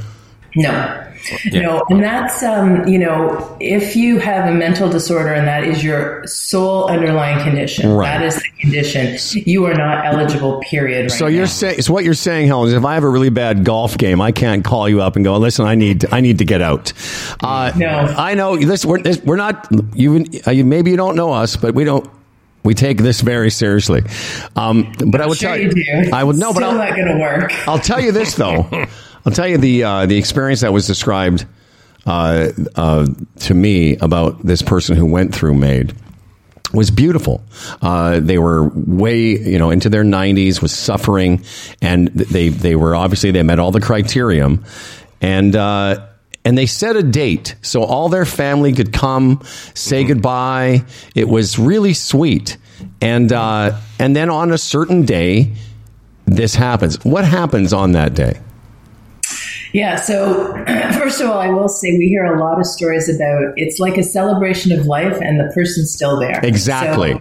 No. Yeah. No, and that's um, you know, if you have a mental disorder and that is your sole underlying condition, Right. that is the condition, you are not eligible. Period. Right So you're saying so what you're saying, Helen, is if I have a really bad golf game, I can't call you up and go, "Listen, I need I need to get out." Uh, No. I know this. We're we're not. You, uh, you maybe you don't know us, but we don't. We take this very seriously. Um, but I would sure tell you do. I would no, but Still not going to work. I'll tell you this though. I'll tell you the uh, the experience that was described uh, uh, to me about this person who went through MAID was beautiful. Uh, they were way, you know, into their 90s, was suffering, and they they were obviously they met all the criterion, and uh, and they set a date so all their family could come say goodbye. It was really sweet, and uh, and then on a certain day, this happens. What happens on that day? Yeah. So, first of all, I will say we hear a lot of stories about it's like a celebration of life, and the person's still there. Exactly. So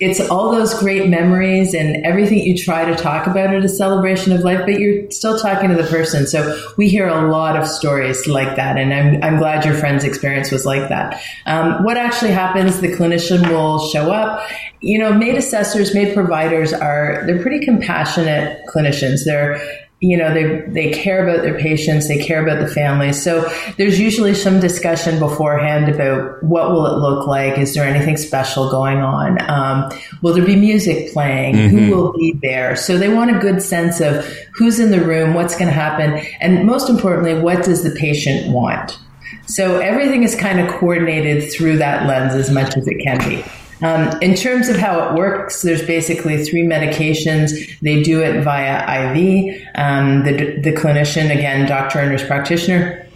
it's all those great memories and everything you try to talk about at a celebration of life, but you're still talking to the person. So we hear a lot of stories like that, and I'm I'm glad your friend's experience was like that. Um, what actually happens? The clinician will show up. You know, MAID assessors, MAID providers are they're pretty compassionate clinicians. They're you know they they care about their patients they care about the families so there's usually some discussion beforehand about what will it look like? Is there anything special going on? Um, will there be music playing? Who will be there? So they want a good sense of who's in the room what's going to happen and most importantly what does the patient want? So everything is kind of coordinated through that lens as much as it can be. Um, in terms of how it works, there's basically three medications. They do it via IV. Um, the, the clinician, again, doctor and nurse practitioner,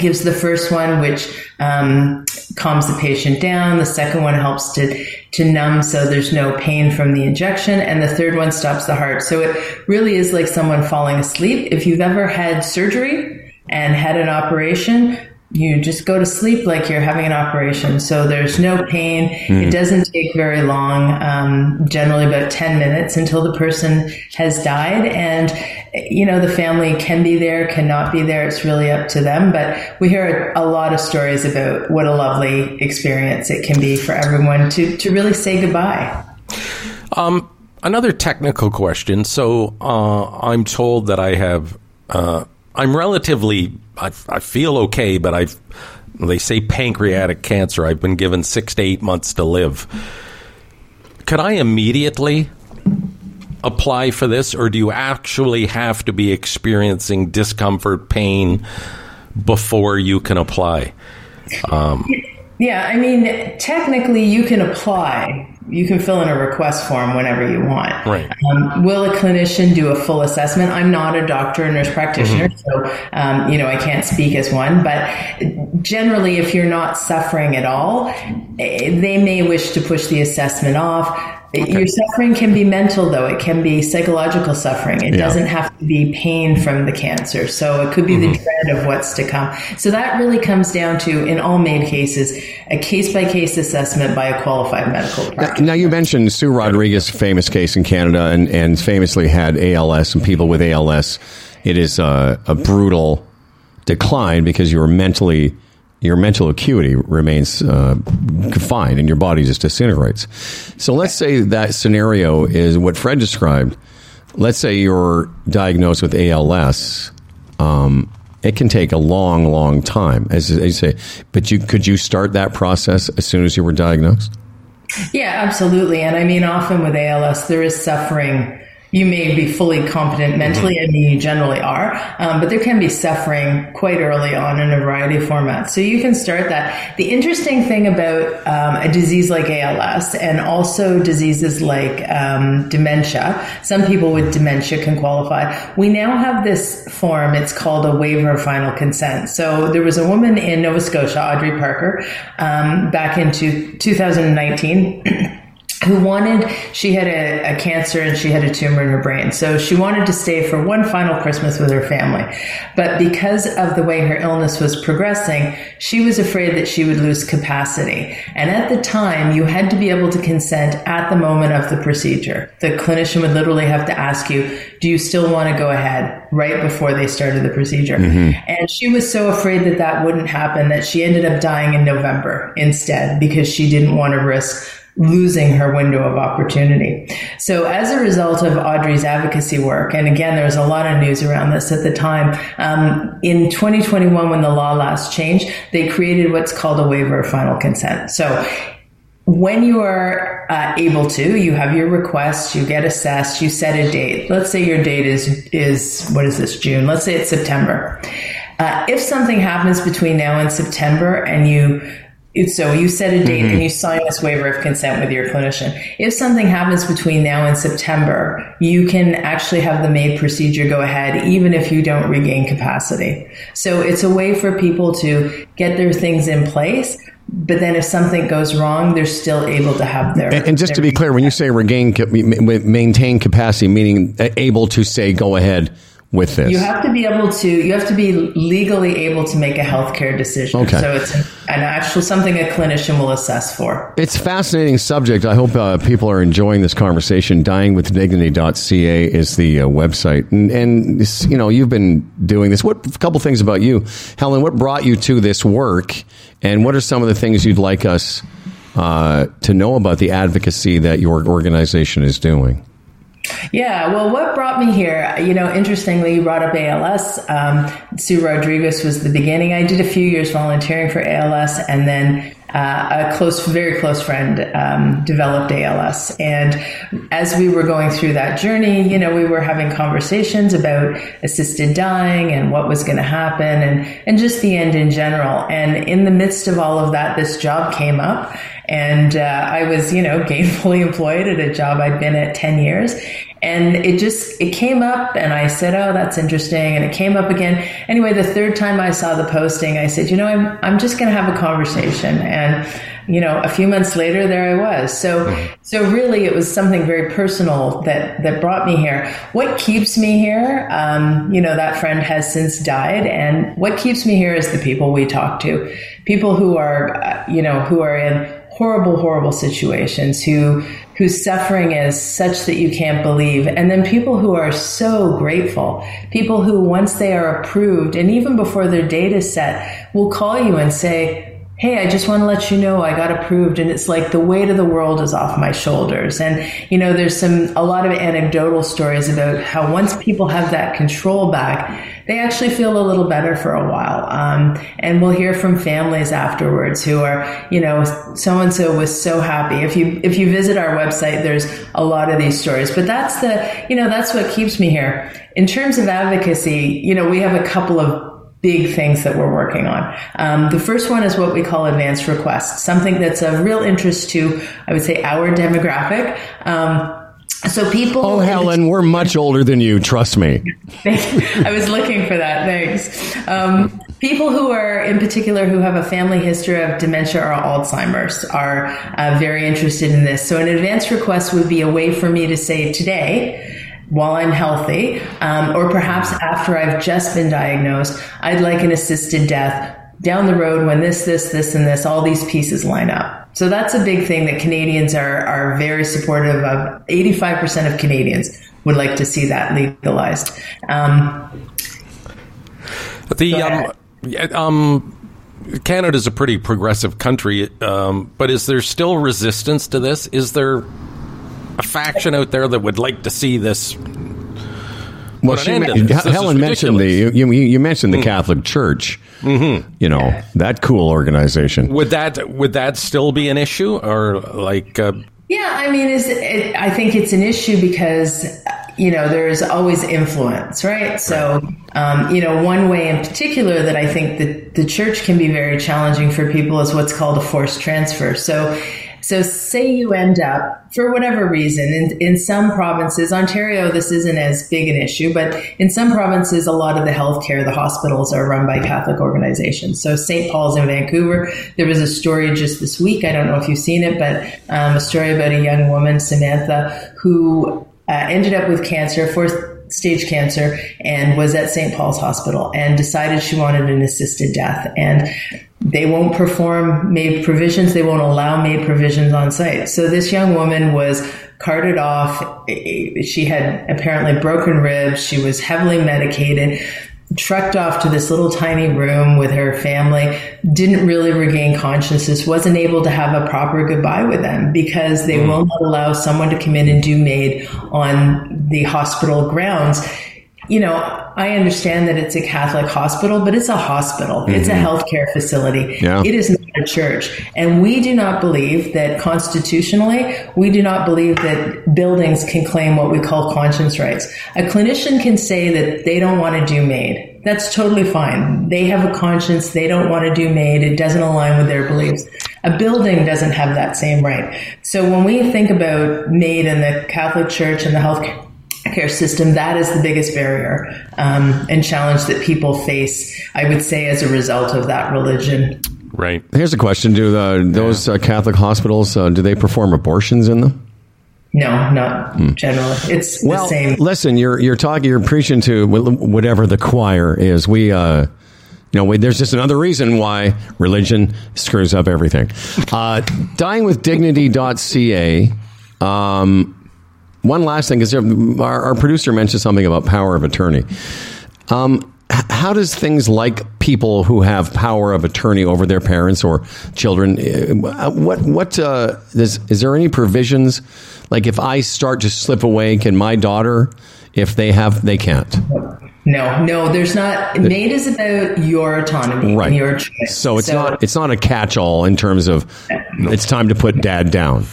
gives the first one, which um, calms the patient down. The second one helps to to numb, so there's no pain from the injection, and the third one stops the heart. So it really is like someone falling asleep. If you've ever had surgery and had an operation. You just go to sleep like you're having an operation. So there's no pain. It doesn't take very long, um, generally about 10 minutes until the person has died. And, you know, the family can be there, cannot be there. It's really up to them. But we hear a lot of stories about what a lovely experience it can be for everyone to, to really say goodbye. Um, another technical question. So uh, I'm told that I have. Uh, I'm relatively. I, I feel okay, but I've. They say pancreatic cancer. I've been given six to eight months to live. Could I immediately apply for this, or do you actually have to be experiencing discomfort, pain before you can apply? Um, yeah, I mean, technically, you can apply. You can fill in a request form whenever you want. Right. Um, will a clinician do a full assessment? I'm not a doctor or nurse practitioner, so um, you know I can't speak as one. But generally, if you're not suffering at all, eh, they may wish to push the assessment off. Your suffering can be mental, though. It can be psychological suffering. It Yeah. doesn't have to be pain from the cancer. So it could be the mm-hmm. dread of what's to come. So that really comes down to, in all MAID cases, a case by case assessment by a qualified medical practitioner. Now you mentioned Sue Rodriguez, famous case in Canada, and, and famously had ALS. And people with ALS, it is a, a brutal decline because your mentally your mental acuity remains uh, confined and your body just disintegrates. So let's say that scenario is what Fred described. Let's say you're diagnosed with ALS. Um, it can take a long, long time, as, you say. But you could you start that process as soon as you were diagnosed? Yeah, absolutely. And I mean, often with ALS, there is suffering. You may be fully competent mentally, I mean, you generally are, um, but there can be suffering quite early on in a variety of formats. So you can start that. The interesting thing about um, a disease like ALS and also diseases like um, dementia, some people with dementia can qualify. We now have this form, it's called a waiver of final consent. So there was a woman in Nova Scotia, Audrey Parker, um, back into 2019. who wanted she had a, a, cancer and she had a tumor in her brain. So she wanted to stay for one final christmas with her family. But because of the way her illness was progressing she was afraid that she would lose capacity. And at the time you had to be able to consent at the moment of the procedure. The clinician would literally have to ask you do you still want to go ahead right before they started the procedure? Mm-hmm. And she was so afraid that that wouldn't happen that she ended up dying in november instead because she didn't want to risk losing her window of opportunity. So as a result of Audrey's advocacy work, and again, there was a lot of news around this at the time, um, in 2021, when the law last changed, they created what's called a waiver of final consent. So when you are uh, able to, you have your request, you get assessed, you set a date. Let's say your date is, is, what is this, June? Let's say it's September. Uh, if something happens between now and September and you so you set a date and you sign this waiver of consent with your clinician. If something happens between now and September, you can actually have the MAID procedure go ahead even if you don't regain capacity. So it's a way for people to get their things in place. But then if something goes wrong, they're still able to have their. And, and just to be clear, when you say regain, maintain capacity, meaning uh, able to say go ahead with this. You have to be able to. You have to be legally able to make a healthcare decision. Okay. So it's an, an actual something a clinician will assess for. It's a fascinating subject. I hope uh, people are enjoying this conversation. Dyingwithdignity.ca is the uh, website. And, and this, you know, you've been doing this. What, a couple things about you. Helen, what brought you to this work? And what are some of the things you'd like us uh, to know about the advocacy that your organization is doing? Yeah, well, what brought me here, you know, interestingly, you brought up ALS. Um, Sue Rodriguez was the beginning. I did a few years volunteering for ALS, and then uh, a close, very close friend um, developed ALS. And as we were going through that journey, you know, we were having conversations about assisted dying and what was going to happen and, and just the end in general. And in the midst of all of that, this job came up. And uh, I was, you know, gainfully employed at a job I'd been at 10 years. And it just, it came up and I said, oh, that's interesting. And it came up again. Anyway, the third time I saw the posting, I said, you know, I'm, I'm just going to have a conversation. And, you know, a few months later, there I was. So, so really it was something very personal that, that brought me here. What keeps me here? Um, you know, that friend has since died. And what keeps me here is the people we talk to. People who are, uh, you know, who are in horrible, horrible situations, who whose suffering is such that you can't believe, and then people who are so grateful, people who once they are approved, and even before their date is set, will call you and say. Hey, I just want to let you know I got approved and it's like the weight of the world is off my shoulders. And, you know, there's some, a lot of anecdotal stories about how once people have that control back, they actually feel a little better for a while. Um, and we'll hear from families afterwards who are, you know, so and so was so happy. If you if you visit our website, there's a lot of these stories. But that's the, you know, that's what keeps me here. In terms of advocacy, you know, we have a couple of big things that we're working on. Um, the first one is what we call advanced requests, something that's of real interest to, I would say, our demographic. Um, so people. Oh, Helen, we're much older than you. Trust me. I was looking for that. Thanks. Um, people who are, in particular, who have a family history of dementia or Alzheimer's are uh, very interested in this. So, an advance request would be a way for me to say today, while I'm healthy, um, or perhaps after I've just been diagnosed, I'd like an assisted death down the road when this, this, this, and this, all these pieces line up. So that's a big thing that Canadians are, are very supportive of. 85% of Canadians would like to see that legalized. Um, The um, um, Canada's a pretty progressive country, um, but is there still resistance to this? Is there faction out there that would like to see this Well, she an end men- this. This Helen mentioned the you, you, you mentioned the Catholic Church. Mm-hmm. You know that cool organization. Would that would that still be an issue, or like? Uh, Yeah, I mean, is it, I think it's an issue because you know there's always influence, right? So, um, you know, one way in particular that I think that the church can be very challenging for people is what's called a forced transfer. So. So say you end up, for whatever reason, in, in some provinces, Ontario, this isn't as big an issue, but in some provinces, a lot of the healthcare, the hospitals are run by Catholic organizations. So St. Paul's in Vancouver, there was a story just this week. I don't know if you've seen it, but um, a story about a young woman, Samantha, who uh, ended up with cancer, stage cancer, and was at St. Paul's Hospital and decided she wanted an assisted death. And they won't perform MAID provisions. They won't allow MAID provisions on site. So this young woman was carted off. She had apparently broken ribs. She was heavily medicated trucked off to this little tiny room with her family, didn't really regain consciousness, wasn't able to have a proper goodbye with them because they mm. will not allow someone to come in and do MAID on the hospital grounds. You know, I understand that it's a Catholic hospital, but it's a hospital. It's a mm-hmm. healthcare facility. Yeah. It is not a church. And we do not believe that constitutionally, we do not believe that buildings can claim what we call conscience rights. A clinician can say that they don't want to do MAID. That's totally fine. They have a conscience. They don't want to do MAID. It doesn't align with their beliefs. A building doesn't have that same right. So when we think about MAID and the Catholic Church and the health care system, that is the biggest barrier um, and challenge that people face, I would say, as a result of that religion. right. Here's a question: Do uh, those uh, Catholic hospitals uh, do they perform abortions in them? No, not generally. It's the same. listen, you're you're talking, you're preaching to whatever the choir is. We, uh, you know, we, there's just another reason why religion screws up everything. Uh, dyingwithdignity.ca. Um, one last thing because our, our producer mentioned something about power of attorney. Um, how does things like people who have power of attorney over their parents or children, uh, what what uh, is, is there any provisions? Like if I start to slip away, can my daughter, if they have, they can't. No, no, there's not. MAID is about your autonomy Right. and your choice. So it's not it's not a catch all in terms of it's time to put dad down.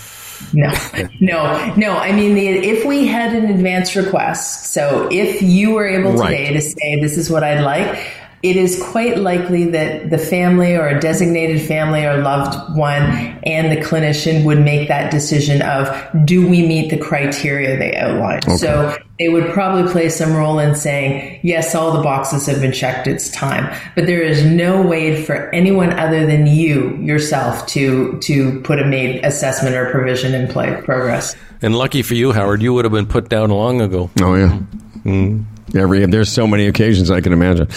No, no, no. I mean, the, if we had an advance request, so if you were able Right. today to say, this is what I'd like, it is quite likely that the family or a designated family or loved one and the clinician would make that decision of, do we meet the criteria they outlined? So they would probably play some role in saying, yes, all the boxes have been checked, it's time. But there is no way for anyone other than you yourself to, to put a MAID assessment or provision in play, progress. And lucky for you, Howard, you would have been put down long ago. Oh yeah. Mm. Every there's so many occasions I can imagine.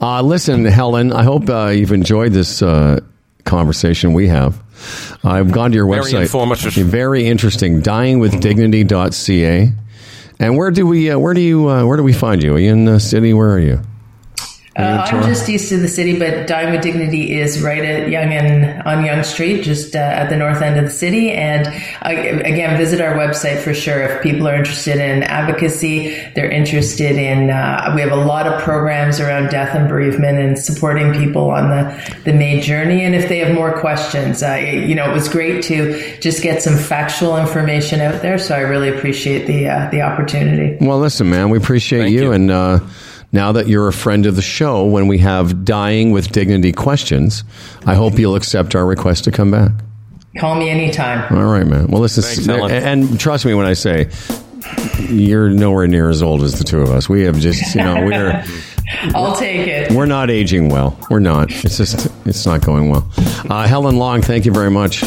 Uh, listen, Helen, I hope uh, you've enjoyed this uh, conversation we have. I've gone to your Very website. informative. Very interesting. Dyingwithdignity.ca. And where do we? Uh, where do you? Uh, where do we find you? Are you in the city? Where are you? Uh, I'm just east of the city, but Dying with Dignity is right at Yonge and on Yonge Street, just uh, at the north end of the city. And uh, again, visit our website for sure if people are interested in advocacy. They're interested in. Uh, we have a lot of programs around death and bereavement and supporting people on the the MAID journey. And if they have more questions, uh, you know, it was great to just get some factual information out there. So I really appreciate the uh, the opportunity. Well, listen, man, we appreciate you, you. and uh, now that you're a friend of the show, when we have dying with dignity questions, I hope you'll accept our request to come back. Call me anytime. All right, man. Well, listen, Thanks, Helen. and trust me when I say you're nowhere near as old as the two of us. We have just, you know, we're I'll take it. we're not aging well. We're not. It's just, it's not going well. Uh, Helen Long, thank you very much.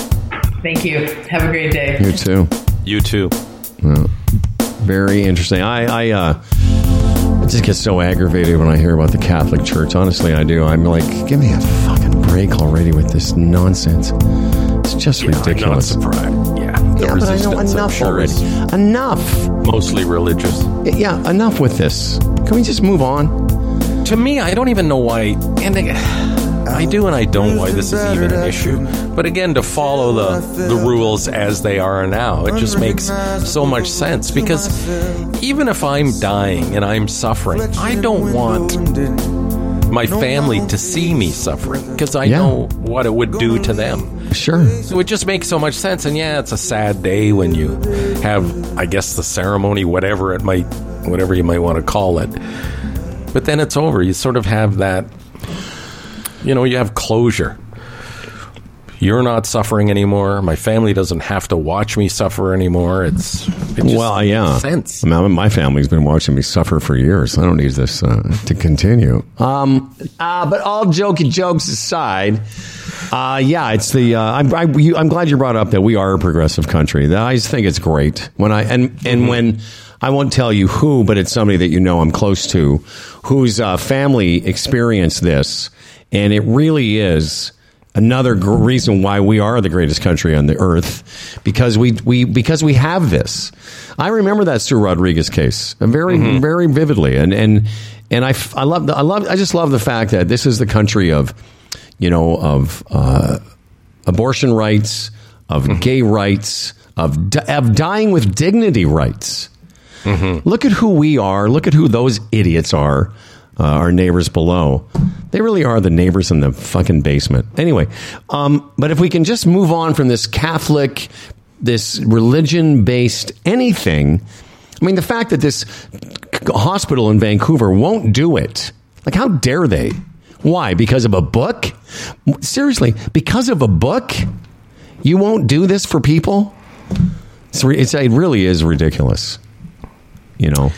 Thank you. Have a great day. You too. You too. Very interesting. I, I, uh, I just get so aggravated when I hear about the Catholic Church. Honestly, I do. I'm like, give me a fucking break already with this nonsense. It's just I'm not ridiculous. surprised. Yeah. The Yeah, but I know enough sure, already. Enough. Mostly religious. Yeah, enough with this. Can we just move on? To me, I don't even know why. And they, I do and I don't why this is even an issue. But again, to follow the the rules as they are now, it just makes so much sense because even if I'm dying and I'm suffering, I don't want my family to see me suffering because I Yeah. know what it would do to them. Sure. So it just makes so much sense. And yeah, it's a sad day when you have, I guess, the ceremony, whatever it might, whatever you might want to call it. But then it's over. You sort of have that, you know, you have closure. You're not suffering anymore. My family doesn't have to watch me suffer anymore. It's it just Well, yeah. makes sense. I mean, my family's been watching me suffer for years. I don't need this uh, to continue. Um, uh, but all jokey jokes aside, uh, yeah, it's the. Uh, I'm, I, you, I'm glad you brought up that we are a progressive country. I just think it's great when I and and when I won't tell you who, but it's somebody that you know I'm close to, whose uh, family experienced this, and it really is another gr- reason why we are the greatest country on the earth because we we because we have this. I remember that Sue Rodriguez case uh, very mm-hmm. very vividly, and and and I, I love the, I love I just love the fact that this is the country of you know of uh, abortion rights, of mm-hmm. gay rights, of di- of dying with dignity rights. Mm-hmm. Look at who we are. Look at who those idiots are. Uh, our neighbors below. They really are the neighbors in the fucking basement. Anyway, um, but if we can just move on from this Catholic, this religion based anything. I mean, the fact that this hospital in Vancouver won't do it. Like, how dare they? Why? Because of a book? Seriously, because of a book? You won't do this for people? It's, it's, it really is ridiculous. You know?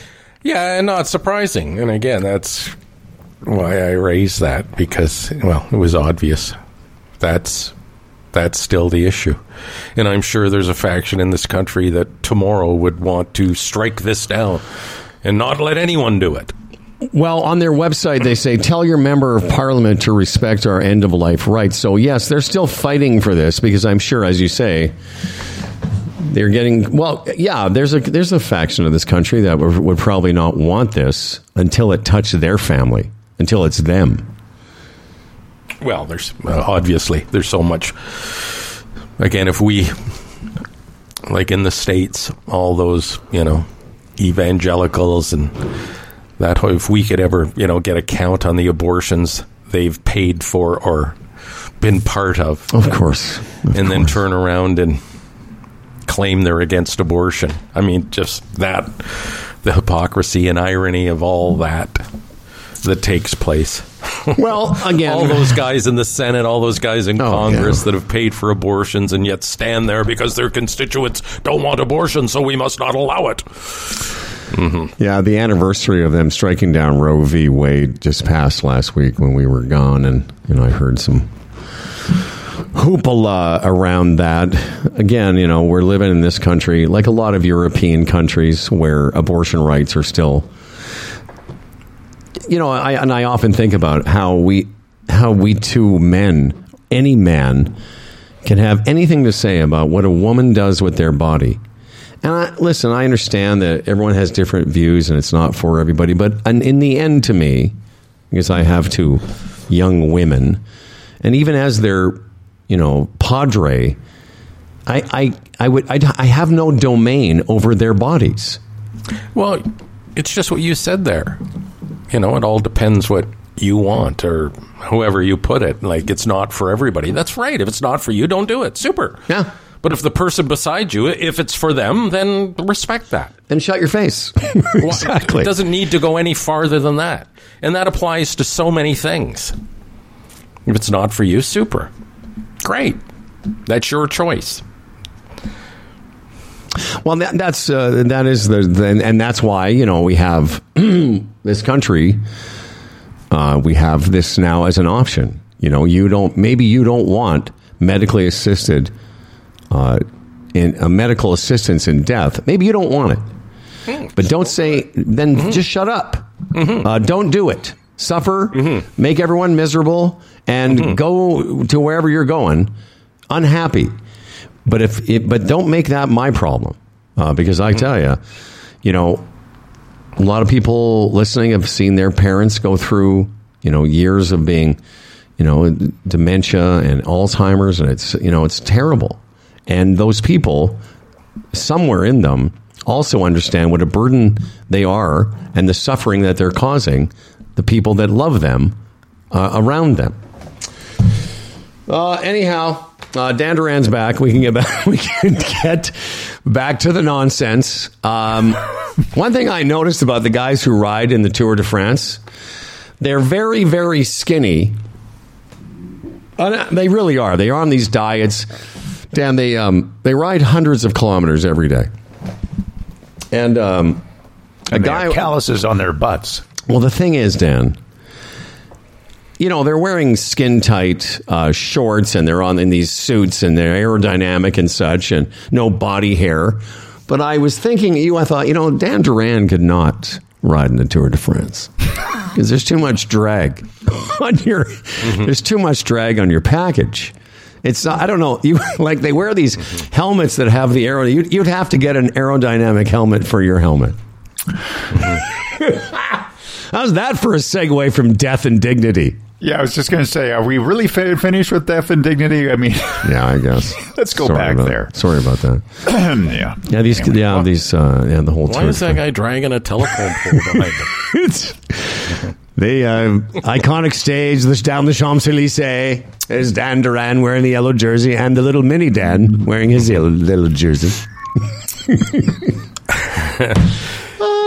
Yeah, and not surprising. And again, that's why I raised that because well, it was obvious. That's that's still the issue. And I'm sure there's a faction in this country that tomorrow would want to strike this down and not let anyone do it. Well, on their website, they say, tell your member of parliament to respect our end of life rights. So, yes, they're still fighting for this because I'm sure, as you say, they're getting well. Yeah, there's a there's a faction of this country that would, would probably not want this until it touched their family, until it's them. Well, there's uh, obviously there's so much. Again, if we like in the states, all those you know evangelicals and that if we could ever you know get a count on the abortions they've paid for or been part of, Of course, Of and then turn around and claim they're against abortion. I mean, just that the hypocrisy and irony of all that that takes place. Well, again, all those guys in the Senate, all those guys in Oh, Congress yeah. that have paid for abortions and yet stand there because their constituents don't want abortion, so we must not allow it. Mm-hmm. Yeah, the anniversary of them striking down Roe v. Wade just passed last week when we were gone, and you know I heard some hoopla around that. Again, you know we're living in this country like a lot of European countries where abortion rights are still. You know, I and I often think about how we how we two men, any man, can have anything to say about what a woman does with their body. And I, listen, I understand that everyone has different views and it's not for everybody. But in the end, to me, because I have two young women, and even as their, you know, padre, I, I, I would, I, I have no domain over their bodies. Well, it's just what you said there. You know, it all depends what you want or whoever you put it. Like, it's not for everybody. That's right. If it's not for you, don't do it. Super. Yeah. But if the person beside you, if it's for them, then respect that. Then shut your face. Exactly. It doesn't need to go any farther than that. And that applies to so many things. If it's not for you, super. Great. That's your choice. Well, that, that's uh, that is the, the and, and that's why you know we have this country. Uh, we have this now as an option. You know, you don't maybe you don't want medically assisted uh, in a medical assistance in death. Maybe you don't want it, but don't say then. Just shut up. Uh, don't do it. Suffer, mm-hmm. make everyone miserable, and mm-hmm. go to wherever you're going unhappy. But if it, but don't make that my problem uh, because I mm-hmm. tell you, you know, a lot of people listening have seen their parents go through you know years of being you know, dementia and Alzheimer's, and it's you know, it's terrible. And those people, somewhere in them, also understand what a burden they are and the suffering that they're causing the people that love them uh, around them. Uh, anyhow, uh, Dan Duran's back. We can get back. We can get back to the nonsense. Um, one thing I noticed about the guys who ride in the Tour de France, they're very, very skinny. Uh, they really are. They are on these diets. Dan, they um, they ride hundreds of kilometers every day, and um, a And guy calluses on their butts. Well, the thing is, Dan, you know they're wearing skin tight uh, shorts and they're on in these suits and they're aerodynamic and such, and no body hair. But I was thinking, you, I thought, you know, Dan Duran could not ride in the Tour de France because there's too much drag on your. Mm-hmm. There's too much drag on your package. It's I don't know. You like they wear these mm-hmm. helmets that have the aero. You'd, you'd have to get an aerodynamic helmet for your helmet. Mm-hmm. How's that for a segue from death and dignity? Yeah, I was just going to say, are we really fi- finished with death and dignity? I mean, Yeah, I guess. Let's go Sorry back about- there. Sorry about that. yeah. Yeah, these. Yeah, these. Uh, yeah, the whole. Why tour is that guy dragging a telephone pole behind him? it's the uh, iconic stage this down the Champs Elysees is Dan Duran wearing the yellow jersey and the little mini Dan wearing his yellow little jersey.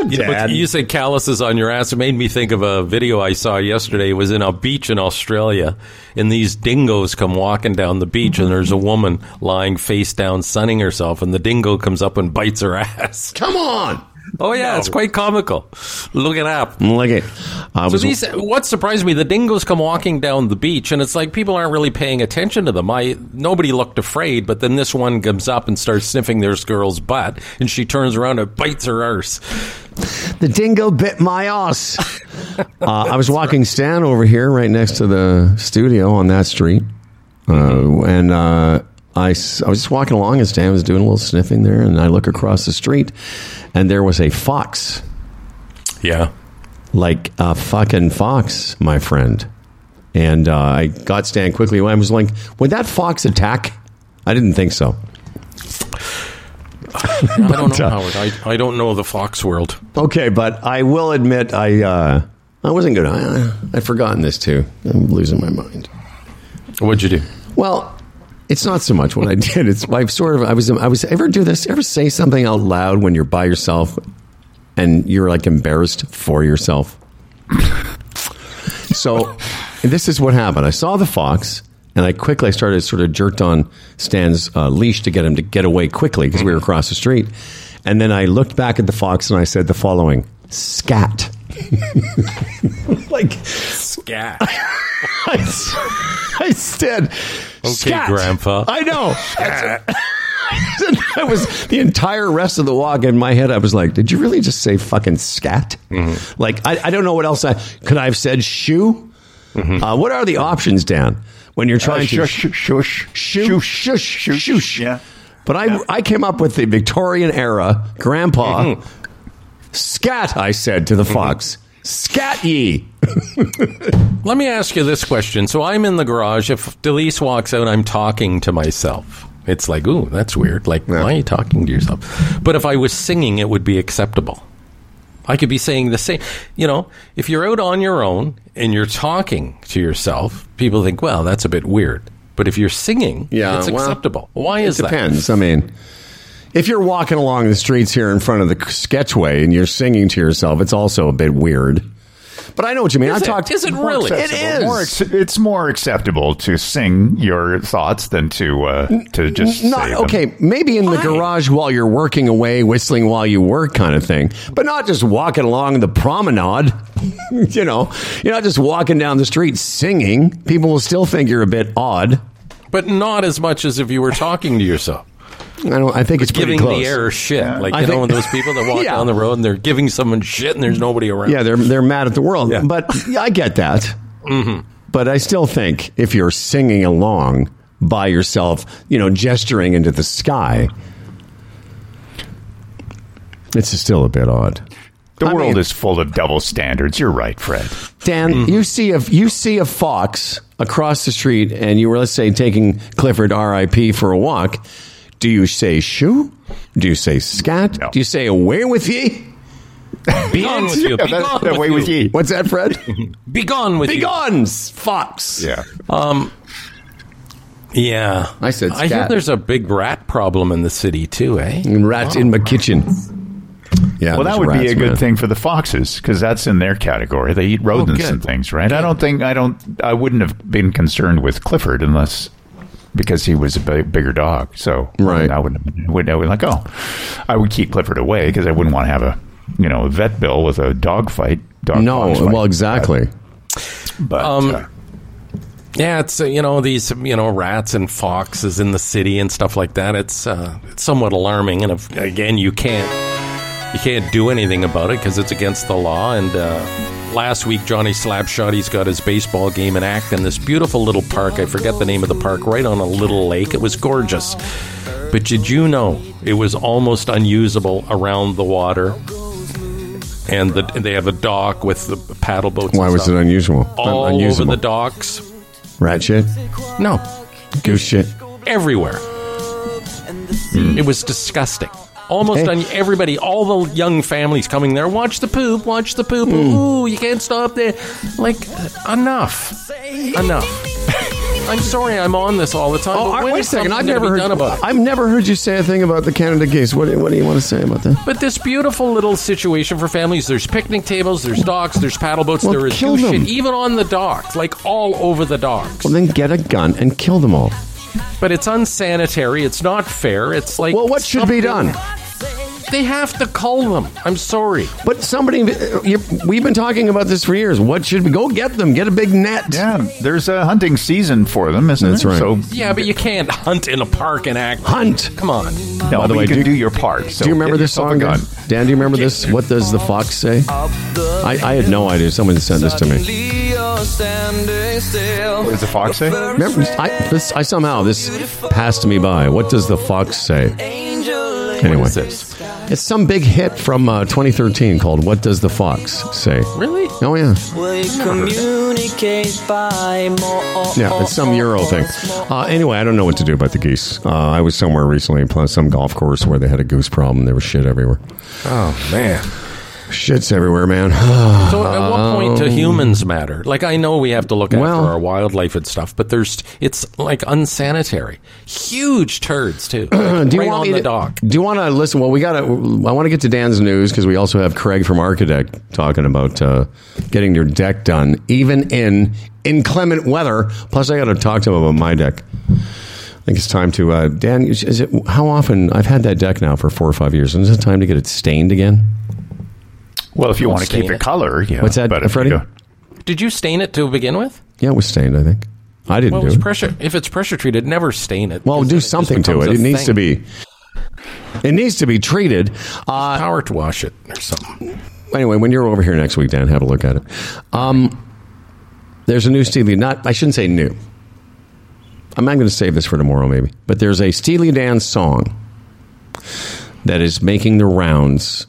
Dad. you said calluses on your ass. It made me think of a video I saw yesterday. It was in a beach in Australia, and these dingoes come walking down the beach, and there's a woman lying face down, sunning herself, and the dingo comes up and bites her ass. Come on, Oh yeah, it's quite comical. Look it up. look it. I So these, what surprised me, the dingoes come walking down the beach, and it's like people aren't really paying attention to them. I nobody looked afraid, but then this one comes up and starts sniffing this girl's butt, and she turns around and bites her arse. The dingo bit my ass. uh, I was walking Stan over here, right next to the studio on that street, uh, and uh, I, I was just walking along, and Stan was doing a little sniffing there, and I look across the street, and there was a fox, Yeah. like a fucking fox, my friend. And uh, I got Stan quickly. I was like, "Would that fox attack?" I didn't think so. I don't know, Howard. I, I don't know the fox world. Okay, but I will admit I uh, I wasn't good. I, I'd forgotten this too. I'm losing my mind. What'd you do? Well, it's not so much what I did. It's I've sort of I was I was ever do this ever say something out loud when you're by yourself and you're like embarrassed for yourself. so this is what happened. I saw the fox and I quickly started sort of jerked on Stan's uh, leash to get him to get away quickly because we were across the street. And then I looked back at the fox and I said the following: "Scat." like Scat. I, s- I said, "Scat." Grandpa. I know. I was the entire rest of the walk in my head. I was like, "Did you really just say fucking scat?" Like, I, I don't know what else I could I have said. Shoe. Uh, what are the options, Dan? When you're trying to Uh, shush, shush, shoo, shush, shush, shush. Yeah. But I, I came up with the Victorian era grandpa scat. I said to the mm-hmm. fox, "Scat ye." Let me ask you this question. So I'm in the garage. If Delise walks out, I'm talking to myself. It's like, ooh, that's weird. Like, why are you talking to yourself? But if I was singing, it would be acceptable. I could be saying the same. You know, if you're out on your own and you're talking to yourself, people think, well, that's a bit weird. But if you're singing, Yeah, it's well, acceptable. Why It is that? depends. I mean, if you're walking along the streets here in front of the Sketchway and you're singing to yourself, it's also a bit weird. But I know what you mean. Is I it? talked. Is it really? It is. More ex- it's more acceptable to sing your thoughts than to uh, to just Not say them. okay. Maybe in the Why? garage while you're working away, whistling while you work, kind of thing. But not just walking along the promenade. you know, you're not just walking down the street singing. People will still think you're a bit odd. But not as much as if you were talking to yourself. I don't. I think it's pretty Giving close. the air shit. Like, I you know, think- when those people that walk Yeah. down the road and they're giving someone shit and there's nobody around. Yeah, they're they're mad at the world. Yeah. But yeah, I get that. Mm-hmm. But I still think if you're singing along by yourself, you know, gesturing into the sky, it's still a bit odd. The I world mean- is full of double standards. You're right, Fred. Dan, Mm-hmm. you see a you see a fox across the street, and you were let's say taking Clifford R.I.P. for a walk. Do you say shoo? Do you say scat? No. Do you say away with ye? Be gone with you. Be Yeah, that's gone the with way you. with ye. What's that, Fred? Be gone with Be you. gone, fox. Yeah. Yeah. I said I hear there's a big rat problem in the city too, eh? And rats in my kitchen. Yeah. Well, that there's would be a good man. thing for the foxes because that's in their category. They eat rodents good. and things, right? I don't think I don't. I wouldn't have been concerned with Clifford unless because he was a big, bigger dog. So Right. I wouldn't. have been- Would I would like oh, I would keep Clifford away because I wouldn't want to have a you know a vet bill with a dog fight. Dog No, fight. well, exactly. But Um, uh, Yeah, it's uh, you know these you know rats and foxes in the city and stuff like that. It's uh, it's somewhat alarming, and if, again, you can't you can't do anything about it because it's against the law. And uh, last week, Johnny Slapshot he's got his baseball game in Acton, this beautiful little park. I forget the name of the park, right on a little lake. It was gorgeous, but did you know it was almost unusable around the water? And the, they have a dock with the paddle boats. Why and was it stuff. unusual? all unusable. over the docks? Rat shit, No, goose shit. everywhere. It was disgusting. Almost Hey. on everybody, all the young families coming there. Watch the poop, watch the poop. Hmm. Ooh, you can't stop there. Like, enough. Enough. I'm sorry I'm on this all the time. Oh, wait a second! I've never heard done about it. I've never heard you say a thing about the Canada case. What, what do you want to say about that? But this beautiful little situation for families, there's picnic tables, there's docks, there's paddle boats, Well, there is kill goose them. shit, even on the docks, like all over the docks. Well, then get a gun and kill them all. But it's unsanitary. It's not fair. It's like Well, what should be done? They have to cull them. I'm sorry. But somebody, uh, you, we've been talking about this for years. What should we go get them? Get a big net. yeah, there's a hunting season for them, isn't That's there? right. So Yeah, but you can't hunt in a park and act. Hunt. Come on. no, By the but way, you can do- do, your part. So Do you remember get this yourself song, a gun. Dan? Dan, do you remember this? What does the fox say? I, I had no idea. Someone sent this to me. What does the fox say? Remember, I, this, I somehow this passed me by. What does the fox say? Anyway, What is this? it's some big hit from uh, 2013 called "What Does the Fox Say." Really? Oh yeah, communicate by yeah, it's some Euro thing. Uh, anyway, I don't know what to do about the geese. Uh, I was somewhere recently, plus some golf course where they had a goose problem. There was shit everywhere. Oh man. Shit's everywhere, man. So at what point do humans matter? Like I know we have to look after Well- our wildlife and stuff, but there's it's like unsanitary. Huge turds too. Like, do you right want on the to, dock. Do you want to listen? Well, we got to. I want to get to Dan's news because we also have Craig from Archadeck talking about uh, getting your deck done, even in inclement weather. Plus, I got to talk to him about my deck. I think it's time to uh, Dan. Is it how often? I've had that deck now for four or five years, is it time to get it stained again? Well, if you want to keep it. it color, yeah. What's that, But Freddie? you Did you stain it to begin with? Yeah, it was stained. I think I didn't Well, do it. pressure. If it's pressure treated, never stain it. well, do then just something to it. It needs to be. It needs to be treated. Uh, power to wash it or something. anyway, when you're over here next week, Dan, have a look at it. Um, there's a new Steely. Not, I shouldn't say new. I'm not going to save this for tomorrow, maybe. But there's a Steely Dan song that is making the rounds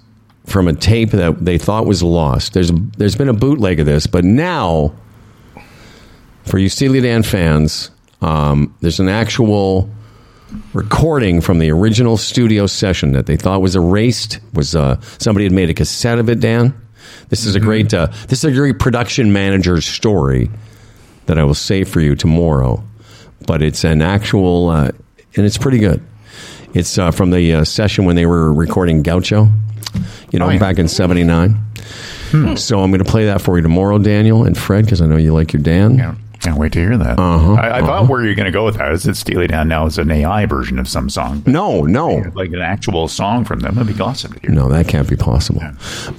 from a tape that they thought was lost. There's there's been a bootleg of this, but now, for you Steely Dan fans, um, there's an actual recording from the original studio session that they thought was erased. Was uh, somebody had made a cassette of it? Dan, this is a great uh, this is a great production manager's story that I will save for you tomorrow. But it's an actual, uh, and it's pretty good. It's uh, from the uh, session when they were recording Gaucho, you know, Oh, yeah. back in '79. So I'm going to play that for you tomorrow, Daniel and Fred, because I know you like your Dan. Yeah, can't wait to hear that. Uh-huh, I, I thought where you're going to go with that is that Steely Dan now is an AI version of some song. No, no, Like an actual song from them. That'd be awesome to hear. no, that can't be possible.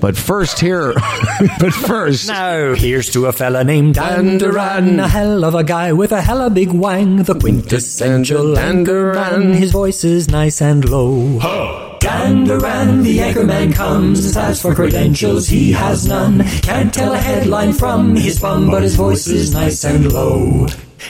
But first, here, but first, Now, here's to a fella named Dan Duran, a hell of a guy with a hella big wang, the quintessential Dan Duran. His voice is nice and low. Dan Duran, the anchorman comes. and As for credentials, he has none. Can't tell a headline from his bum, but his voice is nice and low.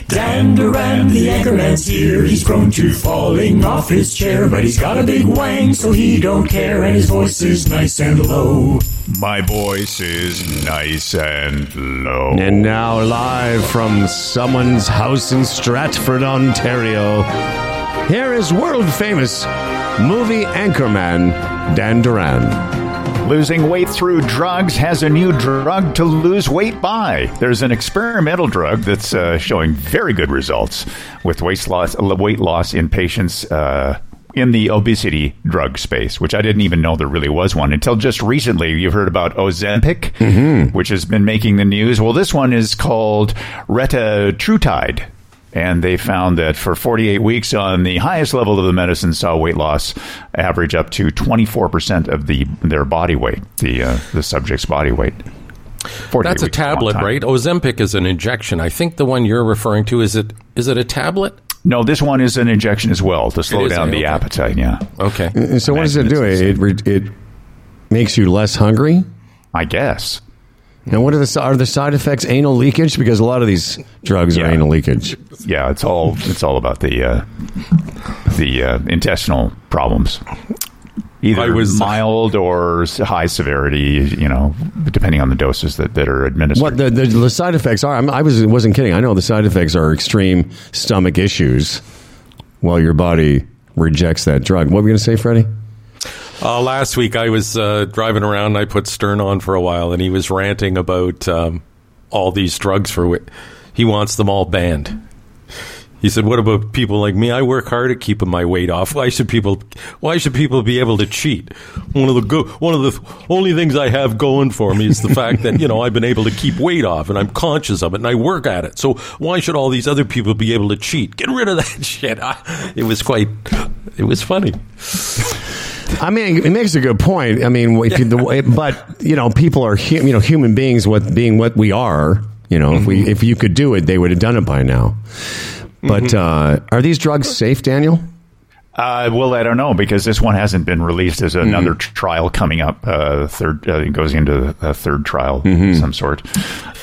Dan Duran, the anchorman's here. He's prone to falling off his chair, but he's got a big wang, so he don't care, and his voice is nice and low. My voice is nice and low. And now, live from someone's house in Stratford, Ontario, here is world famous movie anchorman Dan Duran. Losing weight through drugs has a new drug to lose weight by. There's an experimental drug that's uh, showing very good results with weight loss, weight loss in patients uh, in the obesity drug space, which I didn't even know there really was one until just recently. You've heard about Ozempic, which has been making the news. Well, this one is called Retatrutide. And they found that for 48 weeks on the highest level of the medicine saw weight loss average up to 24% of the their body weight, the uh, the subject's body weight. That's a weeks is long tablet, time. right? Ozempic is an injection. I think the one you're referring to is it is it a tablet? No, this one is an injection as well to slow down eh? the Okay. appetite. Yeah, Okay. And so, what does it do? It, it, it makes you less hungry? I guess. Now, what are the are the side effects? Anal leakage, because a lot of these drugs are Yeah. anal leakage. Yeah, it's all it's all about the uh, the uh, intestinal problems. Either I was- mild or s- high severity, you know, depending on the doses that, that are administered. What the, the, the side effects are? I'm, I was wasn't kidding. I know the side effects are extreme stomach issues while your body rejects that drug. What were you going to say, Freddie? Uh, last week I was uh, driving around. and I put Stern on for a while, and he was ranting about um, all these drugs for which he wants them all banned. He said, "What about people like me? I work hard at keeping my weight off. Why should people? Why should people be able to cheat? One of the go, one of the only things I have going for me is the fact that you know I've been able to keep weight off, and I'm conscious of it, and I work at it. So why should all these other people be able to cheat? Get rid of that shit." I, it was quite, it was funny. I mean, it makes a good point. I mean, if you, the but you know, people are hu- you know human beings. What being what we are, you know, if we if you could do it, they would have done it by now. But uh, are these drugs safe, Daniel? Uh, well, I don't know because this one hasn't been released. There's another tr- trial coming up. Uh, third uh, it goes into a third trial of some sort.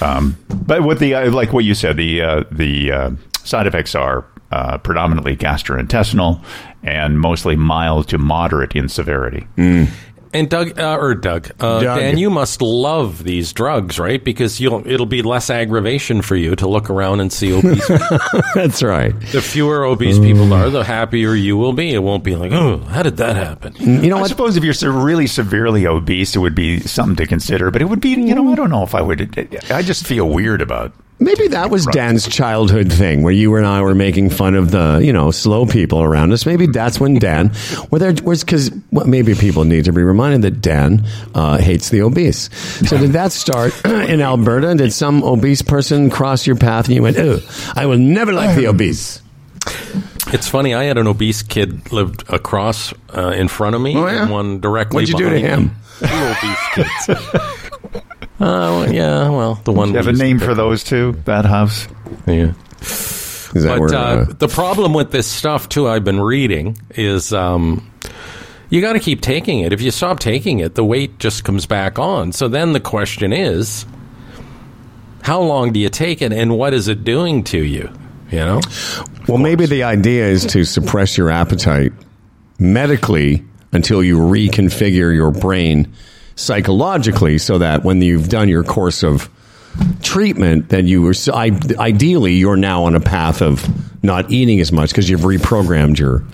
Um, but with the uh, like what you said, the uh, the uh, side effects are uh, predominantly gastrointestinal and mostly mild to moderate in severity. And Doug, uh, or Doug, uh, Doug. Dan, you must love these drugs, right? Because you'll it'll be less aggravation for you to look around and see obese. That's right. the fewer obese people are, the happier you will be. It won't be like, oh, how did that happen? You know I what? suppose if you're se- really severely obese, it would be something to consider. But it would be, you know, I don't know if I would. I just feel weird about. Maybe that was Dan's childhood thing, where you and I were making fun of the you know slow people around us. Maybe that's when Dan, where there was because well, maybe people need to be reminded that Dan uh, hates the obese. So did that start in Alberta? Did some obese person cross your path and you went, "Oh, I will never like the obese"? It's funny. I had an obese kid lived across uh, in front of me, Oh, yeah? and one directly. What'd you do to behind him? Two obese kids. Uh, well, yeah, well, the one. Do you have a name for those two? That house. Yeah. Is that But where? uh, uh, the problem with this stuff too, I've been reading, is um, you got to keep taking it. If you stop taking it, the weight just comes back on. So then the question is, how long do you take it, and what is it doing to you? You know, Well, maybe the idea is to suppress your appetite medically until you reconfigure your brain psychologically so that when you've done your course of treatment that you were so I, ideally you're now on a path of not eating as much because you've reprogrammed your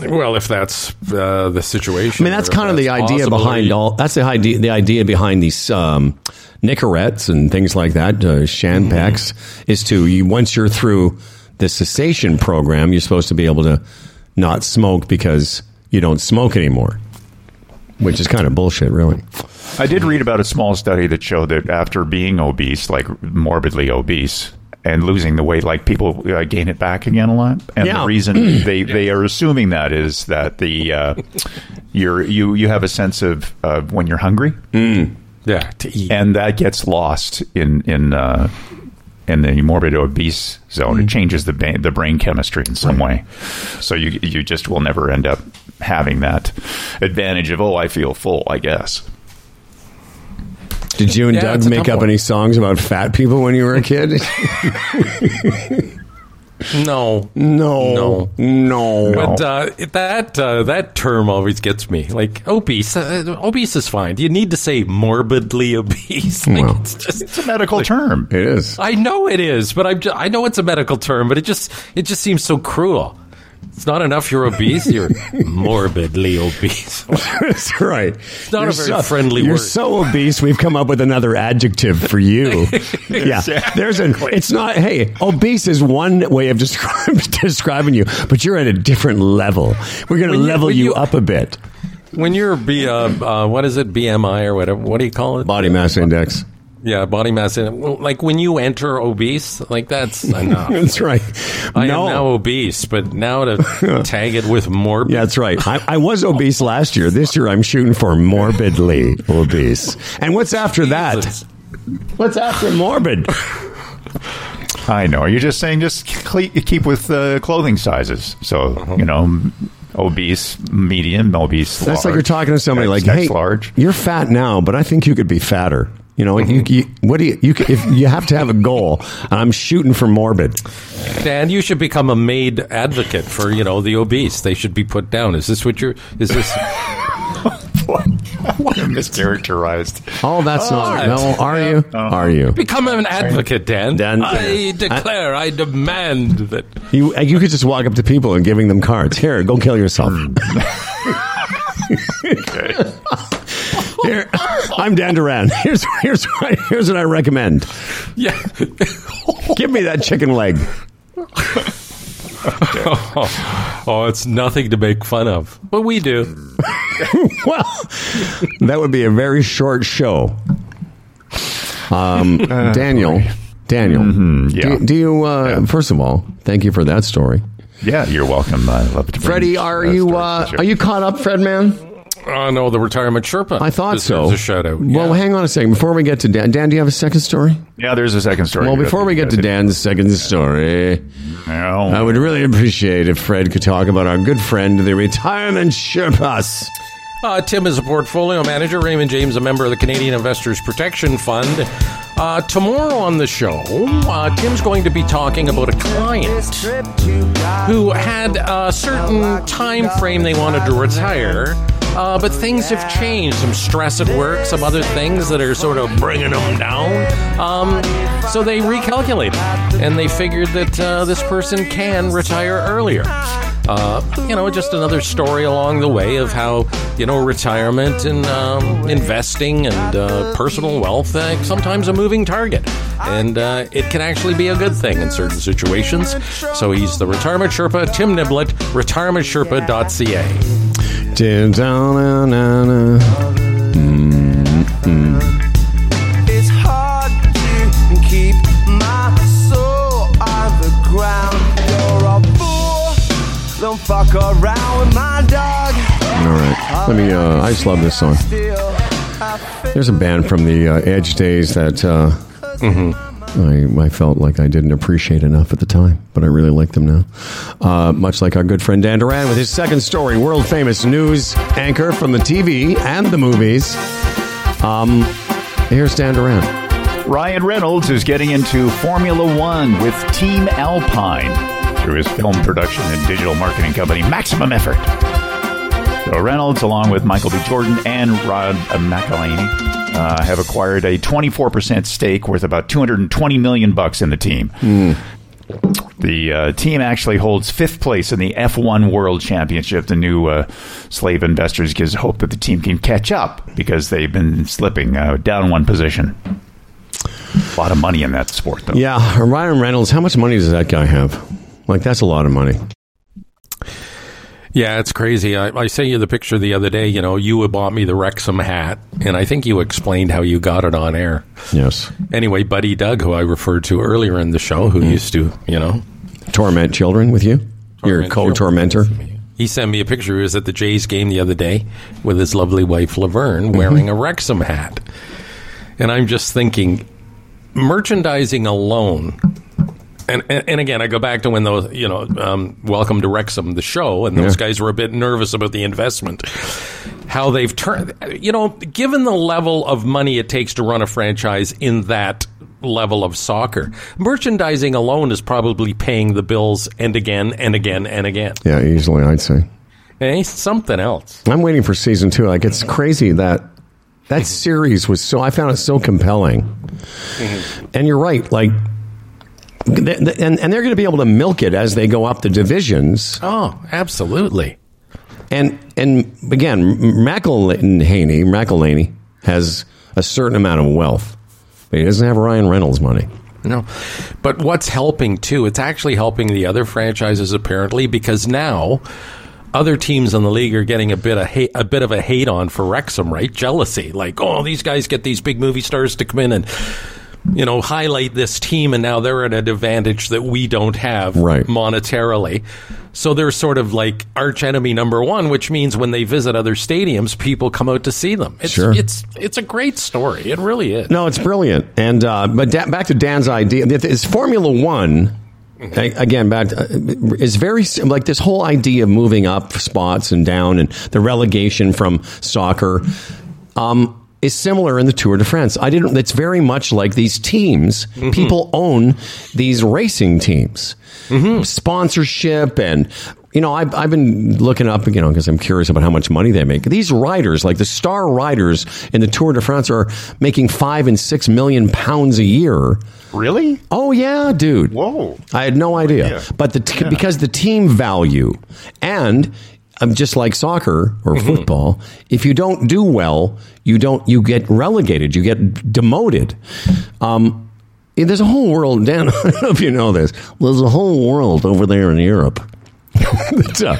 well, if that's uh, the situation, I mean that's kind of the idea behind all that's the idea the idea behind these um, Nicorettes and things like that uh, Champix is to you once you're through the cessation program you're supposed to be able to not smoke because you don't smoke anymore which is kind of bullshit really I did read about a small study that showed that after being obese, like morbidly obese, and losing the weight, like people uh, gain it back again a lot. And Yeah. the reason they, they are assuming that is that the uh, you're you you have a sense of uh, when you're hungry, yeah, to eat. and that gets lost in in uh, in the morbid obese zone. It changes the ba- the brain chemistry in some way, so you you just will never end up having that advantage of oh I feel full. I guess. Did you and Yeah, Doug make up one. any songs about fat people when you were a kid? No, no, No. no. But uh, that uh, that term always gets me. Like obese, uh, obese is fine. You need to say morbidly obese. Like, Well. it's just. It's a medical term. it is. I know it is, but I'm. Just, I know it's a medical term, but it just it just seems so cruel. It's not enough you're obese; you're morbidly obese. That's right. not a very friendly you're word. so obese. We've come up with another adjective for you. yeah, there's an. It's not. Hey, obese is one way of describe, describing you, but you're at a different level. We're going to level you, you- up a bit. when you're B, uh, uh, what is it, BMI or whatever? What do you call it? Body mass index. Yeah, body mass. Like when you enter obese, like that's enough. That's right. I no. am now obese, but now to tag it with morbid. Yeah, that's right. I, I was obese last year. This year, I'm shooting for morbidly obese. And what's after that? What's after morbid? I know. You're just saying just cle- keep with uh, clothing sizes. So, Uh-huh. you know, obese, medium, obese, That's like you're talking to somebody like, X "Hey, large. you're fat now, but I think you could be fatter." You know, you, you, what do you? You if you have to have a goal. I'm shooting for morbid. Dan, you should become a MAID advocate for you know the obese. They should be put down. Is this what you're? Is this? what a mischaracterized. Oh, that's not. right. No, are you? Uh-huh. Are you? Become an advocate, Dan. Dan- I declare, I, demand that. You you could just walk up to people and giving them cards. Here, go kill yourself. Here, I'm Dan Duran. Here's here's what I, here's what I recommend. Yeah. Give me that chicken leg. oh, it's nothing to make fun of, but we do. Well, that would be a very short show. Um, Daniel, Daniel, yeah. do, do you? Uh, First of all, thank you for that story, Yeah, you're welcome. I love to bring, Freddie. Are uh, you? Uh, are you caught up, Fred? Man, Oh no, the retirement Sherpa. I thought so. A shout out. Well, Yeah. hang on a second. Before we get to Dan, Dan, do you have a second story? Yeah, there's a second story. Well, before we get to guys- Dan's second story, No. I would really appreciate if Fred could talk about our good friend, the retirement Sherpas. Uh, Tim is a portfolio manager. Raymond James, a member of the Canadian Investors Protection Fund. Uh, tomorrow on the show, uh, Tim's going to be talking about a client who had a certain time frame they wanted to retire. Uh, but things have changed. Some stress at work, some other things that are sort of bringing them down. Um, so they recalculated, and they figured that uh, this person can retire earlier. Uh, you know, just another story along the way of how you know retirement and um, investing and uh, personal wealth uh, sometimes a moving target, and uh, it can actually be a good thing in certain situations. So he's the retirement Sherpa, Tim Niblett, retirementsherpa.ca. It's hard to keep my soul on the ground. You're a fool. Don't fuck around with my dog. All right. Let me, uh, I just love this song. Still, I feel There's a band from the uh, Edge days that uh, I, I felt like I didn't appreciate enough at the time, but I really like them now. Uh, much like our good friend Dan Duran with his second story, world famous news anchor from the TV and the movies. Um, here's Dan Duran. Ryan Reynolds is getting into Formula One with Team Alpine through his film production and digital marketing company, Maximum Effort. So Reynolds, along with Michael B. Jordan and Rob McElhenney, uh, have acquired a 24% stake worth about 220 million bucks in the team. The uh, team actually holds fifth place in the F1 World Championship. The new uh, slave investors gives hope that the team can catch up because they've been slipping uh, down one position. A lot of money in that sport, though. Yeah, Ryan Reynolds. How much money does that guy have? Like that's a lot of money. Yeah, it's crazy. I, I sent you the picture the other day. You know, you bought me the Wrexham hat, and I think you explained how you got it on air. Yes. Anyway, Buddy Doug, who I referred to earlier in the show, who used to, you know, Torment children with you. Your co-tormentor. He sent me a picture. He was at the Jays game the other day with his lovely wife Laverne Mm-hmm. wearing a Wrexham hat, and I'm just thinking, merchandising alone And, and and again, I go back to when those, you know, um, Welcome to Wrexham, the show, and those Yeah. guys were a bit nervous about the investment. How they've turned, you know, given the level of money it takes to run a franchise in that level of soccer, merchandising alone is probably paying the bills and again and again and again. Yeah, easily, I'd say. Eh? Something else. I'm waiting for season two. Like, it's crazy that that series was so, I found it so compelling. And you're right. Like, and, and they're going to be able to milk it as they go up the divisions. Oh, absolutely. And and again, McElhenney, McElhenney has a certain amount of wealth, but he doesn't have Ryan Reynolds money. No, but what's helping too? It's actually helping the other franchises apparently because now other teams in the league are getting a bit of hate, a bit of a hate on for Wrexham, right? Jealousy, like oh, these guys get these big movie stars to come in and you know highlight this team, and now they're at an advantage that we don't have Right. monetarily. So they're sort of like arch enemy number one, which means when they visit other stadiums, people come out to see them. It's Sure. it's it's a great story. It really is. No, it's brilliant. And uh, but da- back to Dan's idea, it's Formula One. Again, back to, uh, is very like this whole idea of moving up spots and down, and the relegation from soccer um, is similar in the Tour de France. I didn't. It's very much like these teams. Mm-hmm. People own these racing teams, mm-hmm. sponsorship, and you know, I've, I've been looking up, you know, because I'm curious about how much money they make. These riders, like the star riders in the Tour de France, are making five and six million pounds a year. Really? Oh yeah, dude. Whoa. I had no idea. Yeah. But the t- because the team value and um, just like soccer or Mm-hmm. football, if you don't do well, you don't you get relegated, you get demoted. Um, there's a whole world, Dan. I don't know if you know this. There's a whole world over there in Europe. Uh,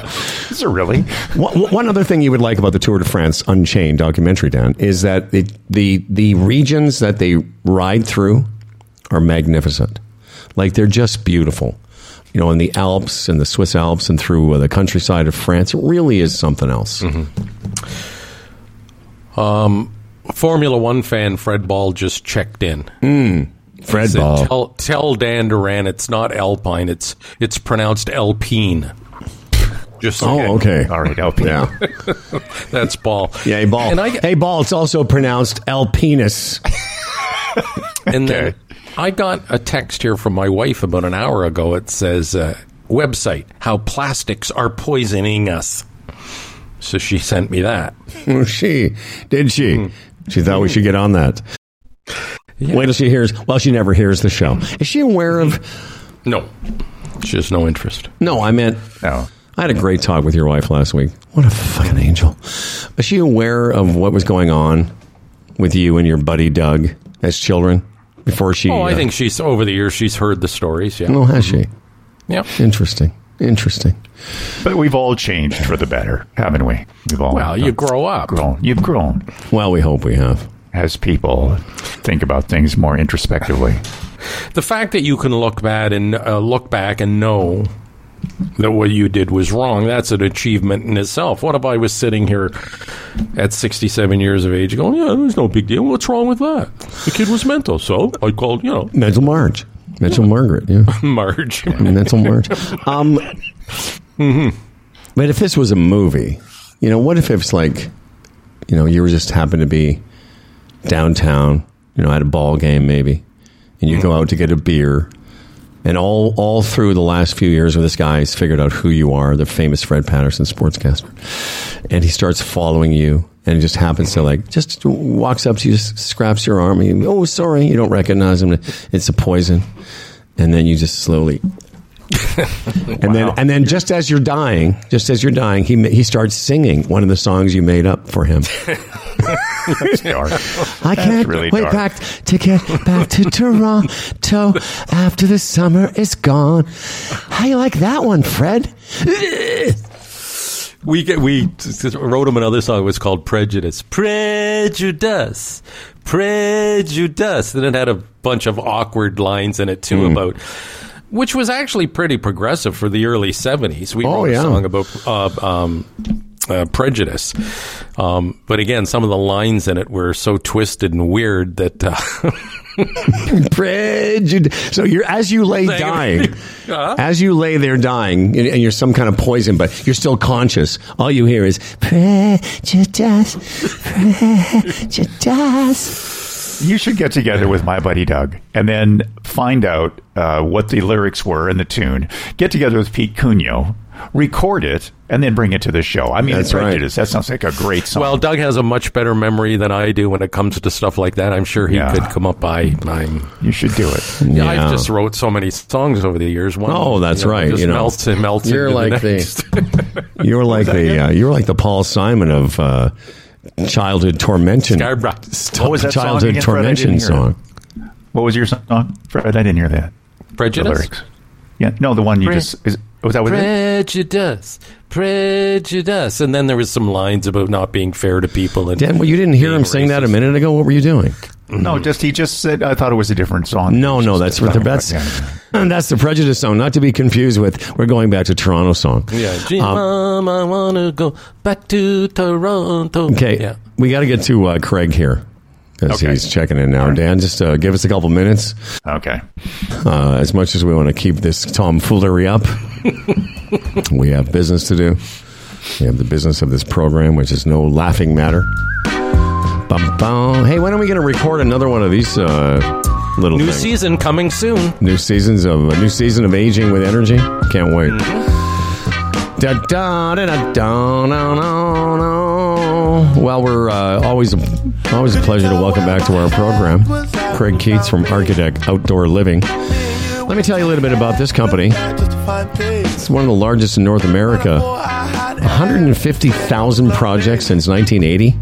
Is it really? one, one other thing you would like about the Tour de France Unchained documentary, Dan, is that it, the the regions that they ride through are magnificent. Like they're just beautiful. You know, in the Alps and the Swiss Alps and through uh, the countryside of France, it really is something else. Mm-hmm. Um, Formula One fan Fred Ball just checked in. Mm, Fred Said, Ball. Tell, tell Dan Duran it's not Alpine. It's it's pronounced Alpine. Just Oh, okay. All right, LP. Yeah, that's Ball. yeah. Hey, Ball. And I hey, Ball. It's also pronounced Alpinus. and then Okay. I got a text here from my wife about an hour ago. It says uh, website how plastics are poisoning us. So she sent me that. she did she? Hmm. She thought we should get on that. Wait till she hears. Well, she never hears the show. Is she aware of? No, she has no interest. No, I meant No. I had a great talk with your wife last week. What a fucking angel. Is she aware of what was going on with you and your buddy Doug as children before she? Oh, I uh, think she's over the years. She's heard the stories. Yeah, Oh, has she? yeah. Interesting. Interesting. But we've all changed for the better, haven't we? We've all Well, you grow up. grown. You've grown Well, we hope we have. as people think about things more introspectively. The fact that you can look bad and uh, look back and know that what you did was wrong, that's an achievement in itself. What if I was sitting here at 67 years of age going, yeah, there's no big deal. What's wrong with that? The kid was mental, so I called, you know, Mental Marge. Mental Margaret. Yeah. Marge. Mental Marge. Um, But if this was a movie, you know, what if it's like, you know, you were just happen to be downtown, you know, at a ball game maybe, and you go out to get a beer, and all all through the last few years where this guy's figured out who you are, the famous Fred Patterson sportscaster, and he starts following you, and just happens to like just walks up to you, scraps your arm, and you, oh sorry, you don't recognize him, it's a poison, and then you just slowly and then, and then, just as you're dying, just as you're dying, he he starts singing one of the songs you made up for him. Dark. I can't really wait dark. back to get back to Toronto after the summer is gone. How you like that one, Fred? We get, we wrote him another song. It was called Prejudice. Prejudice. Prejudice. And it had a bunch of awkward lines in it too Hmm. about, which was actually pretty progressive for the early 70s. We Oh, wrote yeah. a song about uh, um, uh, Prejudice. Um, but again, some of the lines in it were so twisted and weird that. Uh, Prejudice. So you're as you lay dying, Huh? as you lay there dying, and, and you're some kind of poison, but you're still conscious. All you hear is prejudice, prejudice. You should get together with my buddy Doug and then find out uh, what the lyrics were and the tune. Get together with Pete Cunio, record it, and then bring it to the show. I mean, That's right. Prejudice. That sounds like a great song. well, Doug has a much better memory than I do when it comes to stuff like that. I'm sure he Yeah. could come up by. I'm, you should do it. yeah, Yeah. I just wrote so many songs over the years. One, Oh, that's you know, right, Just you know. melts, it melts You're into like the the- next. You're like the uh, you're like the Paul Simon of uh, childhood tormention. Scarborough. What was that song childhood again, Fred? Tormention song? What was your song, Fred? I didn't hear that. The Prejudice. lyrics. Yeah, no, the one you Pre- just is, was that? Prejudice, prejudice, and then there was some lines about not being fair to people. And Dan, well, you didn't hear him being sing that a minute ago. What were you doing? No, just he just said. I thought it was a different song. No, no, that's what the that's and that's the prejudice song, not to be confused with. We're going back to Toronto song. Yeah, gee, Um, mom, I want to go back to Toronto. Okay, yeah. we got to get to uh, Craig here Okay. he's checking in now. Dan, just uh, give us a couple minutes. Okay. Uh, as much as we want to keep this tomfoolery up, we have business to do. We have the business of this program, which is no laughing matter. Bum, bum. Hey, when are we going to record another one of these uh, little New things? season coming soon. New seasons of a new season of aging with energy. Can't wait. Da, da, da, da, da, no, no, Well, we're uh, always a, always a pleasure to welcome back to our program, Craig Keates from Archadeck Outdoor Living. Let me tell you a little bit about this company. It's one of the largest in North America. 150,000 projects since 1980.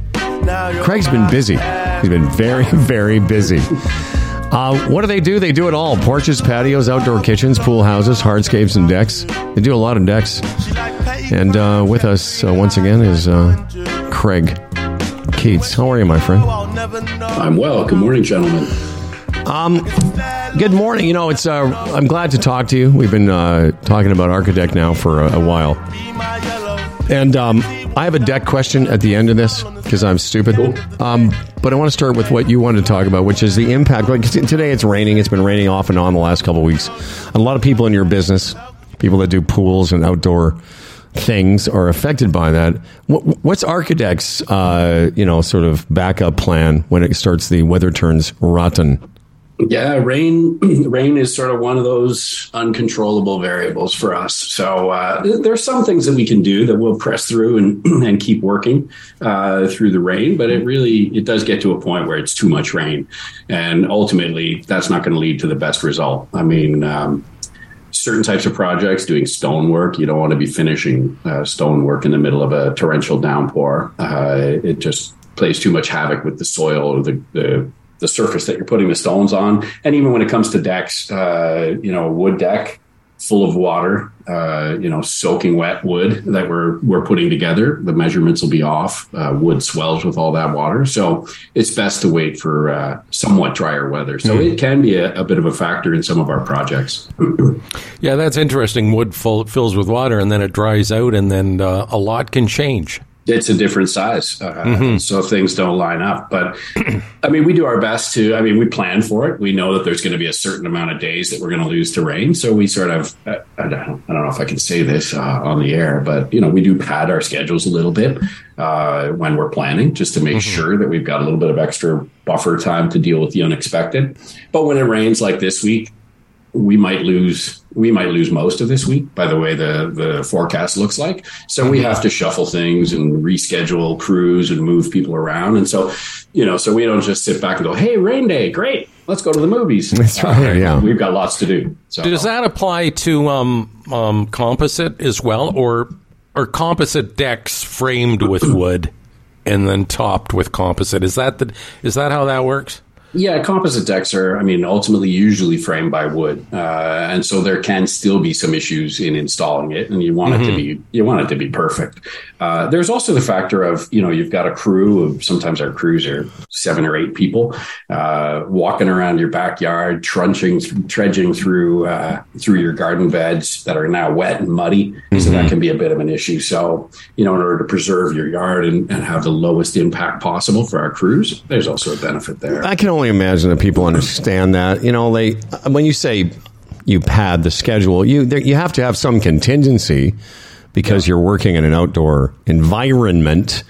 Craig's been busy. He's been very, very busy. Uh, what do they do? They do it all porches, patios, outdoor kitchens, pool houses, hardscapes, and decks. They do a lot of decks. And uh, with us uh, once again is uh, Craig Keates. How are you, my friend? I'm well. Good morning, gentlemen. Um, Good morning. You know, it's. Uh, I'm glad to talk to you. We've been uh, talking about Archadeck now for a, a while, and um, I have a deck question at the end of this because I'm stupid. Um, but I want to start with what you wanted to talk about, which is the impact. Like today, it's raining. It's been raining off and on the last couple of weeks. A lot of people in your business, people that do pools and outdoor things, are affected by that. What, what's Archadeck's, uh, you know, sort of backup plan when it starts the weather turns rotten? Yeah, rain. Rain is sort of one of those uncontrollable variables for us. So uh, th- there's some things that we can do that we'll press through and and keep working uh, through the rain. But it really it does get to a point where it's too much rain, and ultimately that's not going to lead to the best result. I mean. Um, certain types of projects doing stonework. You don't want to be finishing uh, stonework in the middle of a torrential downpour. Uh, it just plays too much havoc with the soil or the, the the surface that you're putting the stones on. And even when it comes to decks uh, you know a wood deck full of water uh, you know soaking wet wood that we're we're putting together. The measurements will be off. Uh, wood swells with all that water. So it's best to wait for uh, somewhat drier weather. So it can be a, a bit of a factor in some of our projects. Yeah, that's interesting. Wood full, fills with water and then it dries out, and then uh, a lot can change. It's a different size. Uh, So things don't line up. But I mean, we do our best to, I mean, we plan for it. We know that there's going to be a certain amount of days that we're going to lose to rain. So we sort of, uh, I don't, I don't know if I can say this uh, on the air, but, you know, we do pad our schedules a little bit uh, when we're planning just to make sure that we've got a little bit of extra buffer time to deal with the unexpected. But when it rains like this week, we might lose we might lose most of this week by the way the the forecast looks like so we have to shuffle things and reschedule crews and move people around and so you know so we don't just sit back and go hey rain day great let's go to the movies That's right, yeah. we've got lots to do so Does that apply to um, um, composite as well, or or composite decks framed with wood and then topped with composite? Is that the is that how that works? Yeah, composite decks are, I mean, ultimately usually framed by wood, uh, and so there can still be some issues in installing it, and you want it to be you want it to be perfect. Uh, there's also the factor of you know you've got a crew of sometimes our crews are seven or eight people uh, walking around your backyard, trunching, dredging through uh, through your garden beds that are now wet and muddy, so that can be a bit of an issue. So you know, in order to preserve your yard and, and have the lowest impact possible for our crews, there's also a benefit there. I can only imagine that people understand that. You know, they when you say you pad the schedule, you there, you have to have some contingency because you're working in an outdoor environment.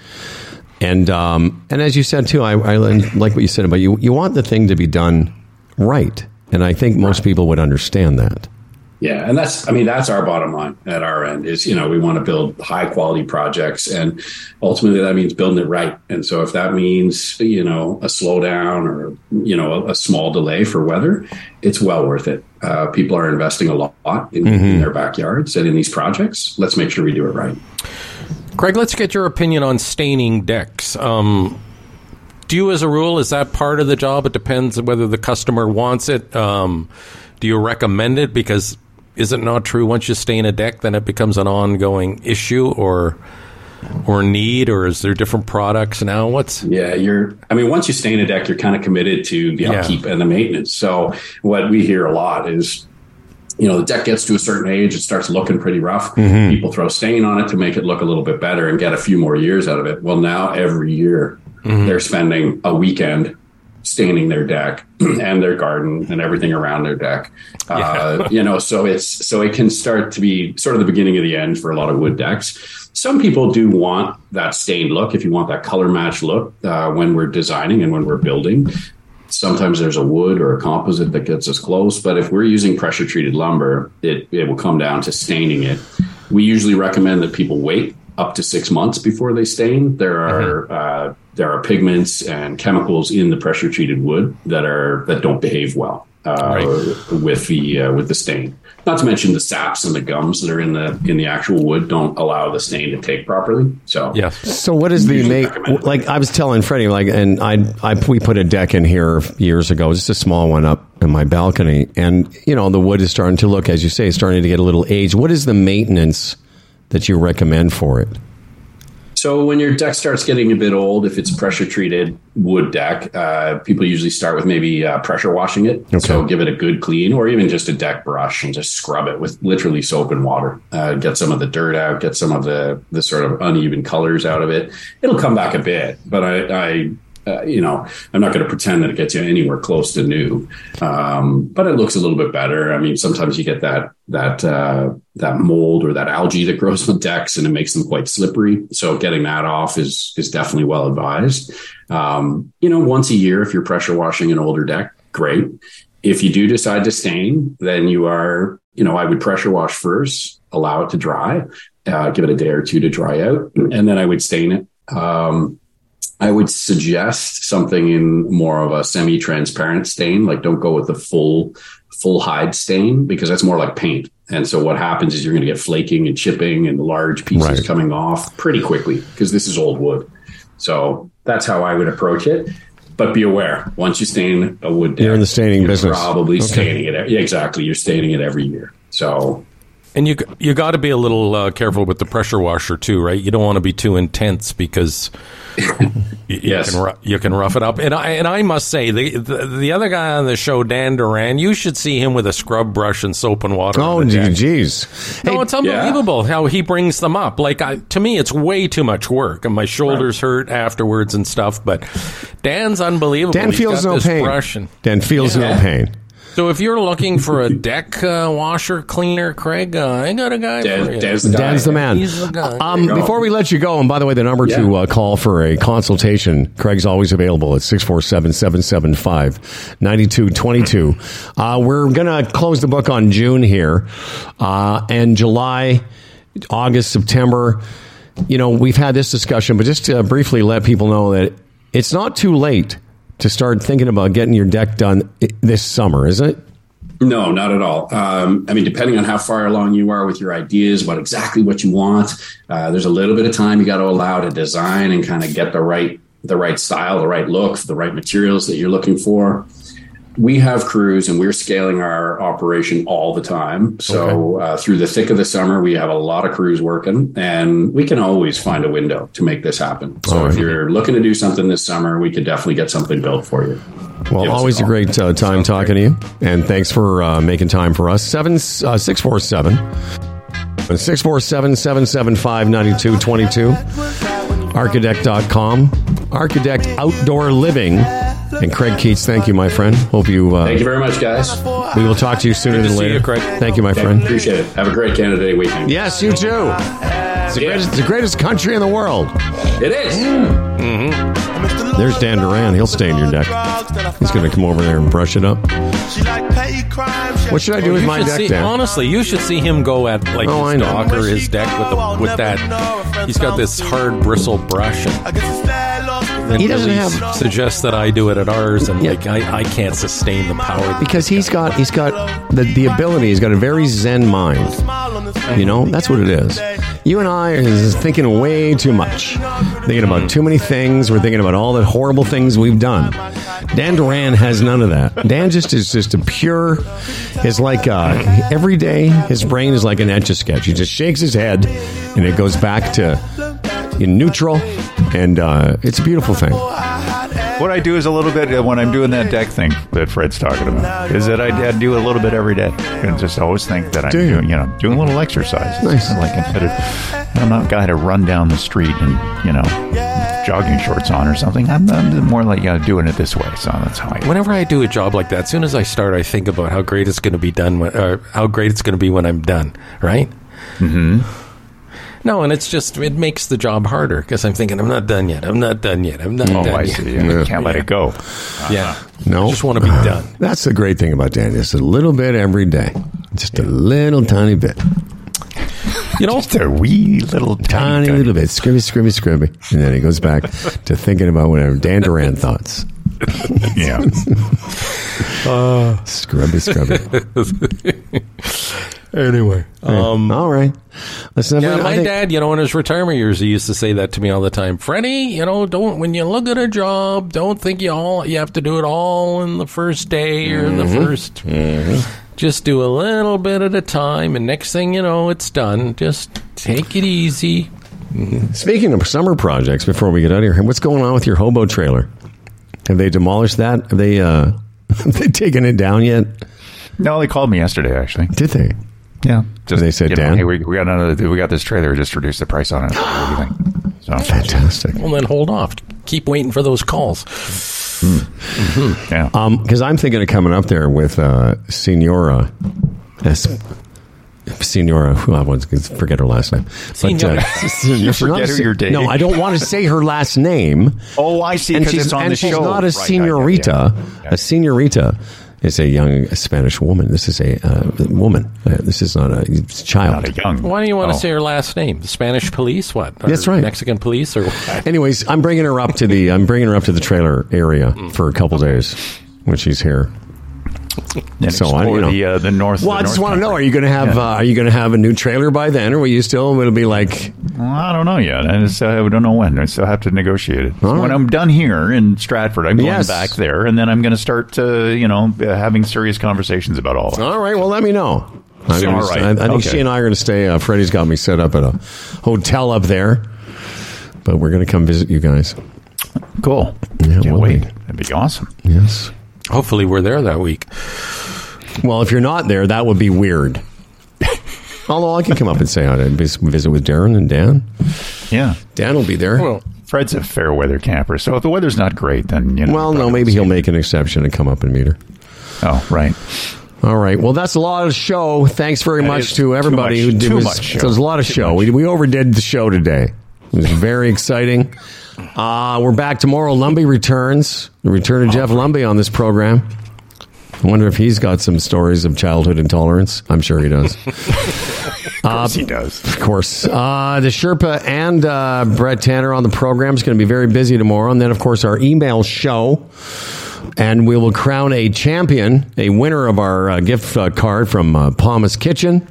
And um, and as you said too, I, I like what you said about you. You want the thing to be done right, and I think most people would understand that. Yeah, and that's I mean that's our bottom line at our end is you know we want to build high quality projects and ultimately that means building it right. And so if that means you know a slowdown or you know a, a small delay for weather, it's well worth it. Uh, people are investing a lot in, in their backyards and in these projects. Let's make sure we do it right. Craig, let's get your opinion on staining decks. Um, do you, as a rule, is that part of the job? It depends on whether the customer wants it. Um, do you recommend it? Because is it not true once you stain a deck, then it becomes an ongoing issue or or need, or is there different products now? What's Yeah, you're. I mean, once you stain a deck, you're kind of committed to the Yeah. upkeep and the maintenance. So what we hear a lot is, you know, the deck gets to a certain age, it starts looking pretty rough. Mm-hmm. People throw stain on it to make it look a little bit better and get a few more years out of it. Well, now every year mm-hmm. they're spending a weekend staining their deck and their garden and everything around their deck. Uh, you know, so it's so it can start to be sort of the beginning of the end for a lot of wood decks. Some people do want that stained look. If you want that color match look uh, when we're designing and when we're building, sometimes there's a wood or a composite that gets us close. But if we're using pressure treated lumber, it, it will come down to staining it. We usually recommend that people wait up to six months before they stain. There are uh, there are pigments and chemicals in the pressure treated wood that are that don't behave well uh, with the uh, with the stain. Not to mention the saps and the gums that are in the in the actual wood don't allow the stain to take properly. So yes? So what is the Usually make? Like I was telling Freddie, like, and I, I, we put a deck in here years ago, just a small one up in my balcony, and you know the wood is starting to look, as you say, starting to get a little age. What is the maintenance that you recommend for it? So when your deck starts getting a bit old, if it's pressure treated wood deck, uh, people usually start with maybe uh, pressure washing it. So give it a good clean, or even just a deck brush and just scrub it with literally soap and water. Uh, get some of the dirt out, get some of the the sort of uneven colors out of it. It'll come back a bit, but I. I uh, you know, I'm not going to pretend that it gets you anywhere close to new, um, but it looks a little bit better. I mean, sometimes you get that that uh, that mold or that algae that grows on decks, and it makes them quite slippery. So getting that off is is definitely well advised. Um, you know, once a year, if you're pressure washing an older deck, great. If you do decide to stain, then you are, you know, I would pressure wash first, allow it to dry, uh, give it a day or two to dry out, and then I would stain it. Um, I would suggest something in more of a semi-transparent stain. Like, don't go with the full full hide stain because that's more like paint. And so what happens is you're going to get flaking and chipping and large pieces Right. coming off pretty quickly because this is old wood. So that's how I would approach it. But be aware, once you stain a wood deck, You're in the staining you're business. Probably Okay. staining it. Yeah, exactly. You're staining it every year. So And you you got to be a little uh, careful with the pressure washer too, right? You don't want to be too intense because you, you Yes. can you can rough it up. And I and I must say the, the the other guy on the show, Dan Duran, you should see him with a scrub brush and soap and water. Oh, on the deck. geez. No, it's unbelievable how he brings them up. Like I, to me, it's way too much work, and my shoulders hurt afterwards and stuff. But Dan's unbelievable. Dan He's feels got no this pain. brush and- Dan feels no pain. So if you're looking for a deck uh, washer cleaner, Craig, uh, I got a guy Dan- for you. Dan's the guy. Dan's the man. He's the guy. Um, There you go. before we let you go, and by the way, the number to uh, call for a consultation, Craig's always available at 647 775 9222. Uh, We're going to close the book on June here, uh, and July, August, September. You know, we've had this discussion, but just to briefly let people know that it's not too late to start thinking about getting your deck done this summer, is it? No, not at all. Um, I mean, depending on how far along you are with your ideas, what exactly what you want, uh, there's a little bit of time you got to allow to design and kind of get the right the right style, the right look, the right materials that you're looking for. We have crews and we're scaling our operation all the time. So uh, through the thick of the summer, we have a lot of crews working and we can always find a window to make this happen. So if you're looking to do something this summer, we could definitely get something built for you. Well, Give always a call. great uh, time talking to you, and thanks for uh, making time for us. Seven uh, six four seven. 647 775 9222. Archadeck.com. Architect Outdoor Living. And Craig Keates, thank you, my friend. Hope you. Uh, Thank you very much, guys. We will talk to you sooner Good to than see later. you, Craig. Thank you, my friend. Appreciate it. Have a great Canada Day weekend. Yes, you too. It's the, greatest, the greatest country in the world. It is. There's Dan Duran. He'll stain your deck. He's going to come over there and brush it up. What should I do with my should deck, see, Dan? honestly, you should see him go at like Oh, I his dock or his deck with the, with that. He's got this hard bristle brush. And, He doesn't have- s- suggests that I do it at ours, and Yeah. like I, I can't sustain the power. because he's got. he's got the, the ability he's got a very zen mind. You know? That's what it is. You and i are thinking way too much. Thinking about too many things. We're thinking about all the horrible things we've done. Dan duran has none of that. Dan just is just a pure is like uh, every day his brain is like an etch a sketch. He just shakes his head and it goes back to in neutral and uh, it's a beautiful thing What I do is a little bit uh, when I'm doing that deck thing that Fred's talking about is that I, I do a little bit every day and just always think that I'm Do you? doing you know doing a little exercise. Nice. Like instead of I'm not a guy to run down the street and you know jogging shorts on or something. I'm, I'm more like yeah, doing it this way. So that's how I. Whenever I do a job like that, as soon as I start, I think about how great it's going to be done, when, or how great it's going to be when I'm done. Right? Mm-hmm. No, and it's just it makes the job harder because I'm thinking I'm not done yet. I'm not done yet. I'm not Oh, done I yet. see. You can't let it go. Yeah. Uh-huh. No, I just want to be uh-huh. done. That's the great thing about Dan. Just a little bit every day, just a little tiny bit, You know, Just a wee little tiny tiny, little bit, scrubby, scrubby, scrubby, and then he goes back to thinking about whatever Dan Duran thoughts. Yeah. Uh. Scrubby, scrubby. anyway. Um, All right, listen. yeah, I my think- dad, you know, in his retirement years, he used to say that to me all the time. Freddie, you know, don't when you look at a job, don't think you all you have to do it all in the first day or the 1st Just do a little bit at a time, and next thing you know, it's done. Just take it easy. Speaking of summer projects, before we get out of here, what's going on with your hobo trailer? Have they demolished that? Have they uh, have they taken it down yet? No, they called me yesterday. Actually, Did they? Yeah. Just, They said, you know, "Dan?" hey, we, we got another. We got this trailer. Just reduced the price on it. What do you think? So Fantastic. Well, then hold off. Keep waiting for those calls. Mm-hmm. yeah. Um, because I'm thinking of coming up there with uh, Senora. Es- Senora, who I was forget her last name. Uh, Senora. you forget her your day. No, I don't want to say her last name. oh, I see. and she's, it's on and the she's show. not a Right, I get it, senorita. yeah. A senorita is a young Spanish woman. This is a uh, woman. Uh, this is not a child. Not a young. Why do you want to Oh. say her last name? The Spanish police? What? Or That's right. Mexican police or what? Anyways, I'm bringing her up to the I'm bringing her up to the trailer area for a couple days when she's here. And So I- explore you know. the uh, the north. Well, the I just want to know. Are you going to have Yeah. uh, Are you going to have a new trailer by then, or will you still? It'll be like Well, I don't know yet. I just uh, we don't know when. I still have to negotiate it. All when. I'm done here in Stratford, I'm going Yes. back there, and then I'm going to start, uh, you know, having serious conversations about all. That. All right. Well, let me know. I'm gonna- All right. I, I think Okay. she and I are going to stay. Uh, Freddie's got me set up at a hotel up there, but we're going to come visit you guys. Cool. Yeah, Can't we'll wait. be. That'd be awesome. Yes. Hopefully, we're there that week. Well, if you're not there, that would be weird. Although I can come up and say hi to visit with Darren and Dan. Yeah. Dan will be there. Well, Well, Fred's a fair weather camper, so if the weather's not great, then you know. Well, no, maybe he'll make an exception and come up and meet her. Oh, right. All right. Well, that's a lot of show. Thanks very That much to everybody too who did. too was- much show. So there's a lot of Too show. much. We, we overdid the show today. It was very exciting. Uh, we're back tomorrow. Lumby returns. The return of Jeff Lumby on this program. I wonder if he's got some stories of childhood intolerance. I'm sure he does. Of course he does. Of course. Uh, the Sherpa and uh, Brett Tanner on the program is going to be very busy tomorrow. And then, of course, our email show. And we will crown a champion, a winner of our uh, gift uh, card from uh, Palmas Kitchen.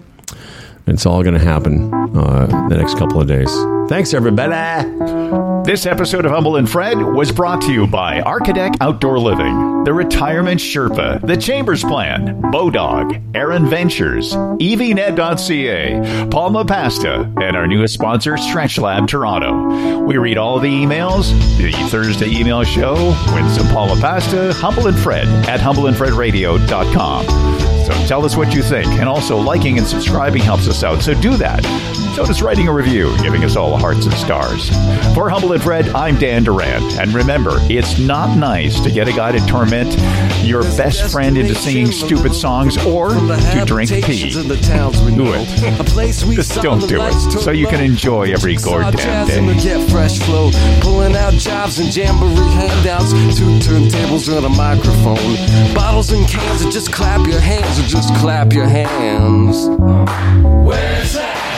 It's all going to happen uh, the next couple of days. Thanks, everybody. This episode of Humble and Fred was brought to you by Archadeck Outdoor Living, The Retirement Sherpa, The Chambers Plan, Bodog, Aaron Ventures, evnet.ca, Palma Pasta, and our newest sponsor, Stretch Lab Toronto. We read all the emails. The Thursday email show, with some Palma Pasta, Humble and Fred at humbleandfredradio.com. So tell us what you think. And also, liking and subscribing helps us out. So do that. So does writing a review, giving us all hearts and stars. For Humble and Fred, I'm Dan Duran. And remember, it's not nice to get a guy to torment your best friend into singing stupid songs or to drink pee. Do it. Just don't do it. So you can enjoy every goddamn day. Get fresh flow, pulling out jobs and jamboree handouts, two turntables and a microphone, bottles and cans, and just clap your hands, or just clap your hands. Where's that?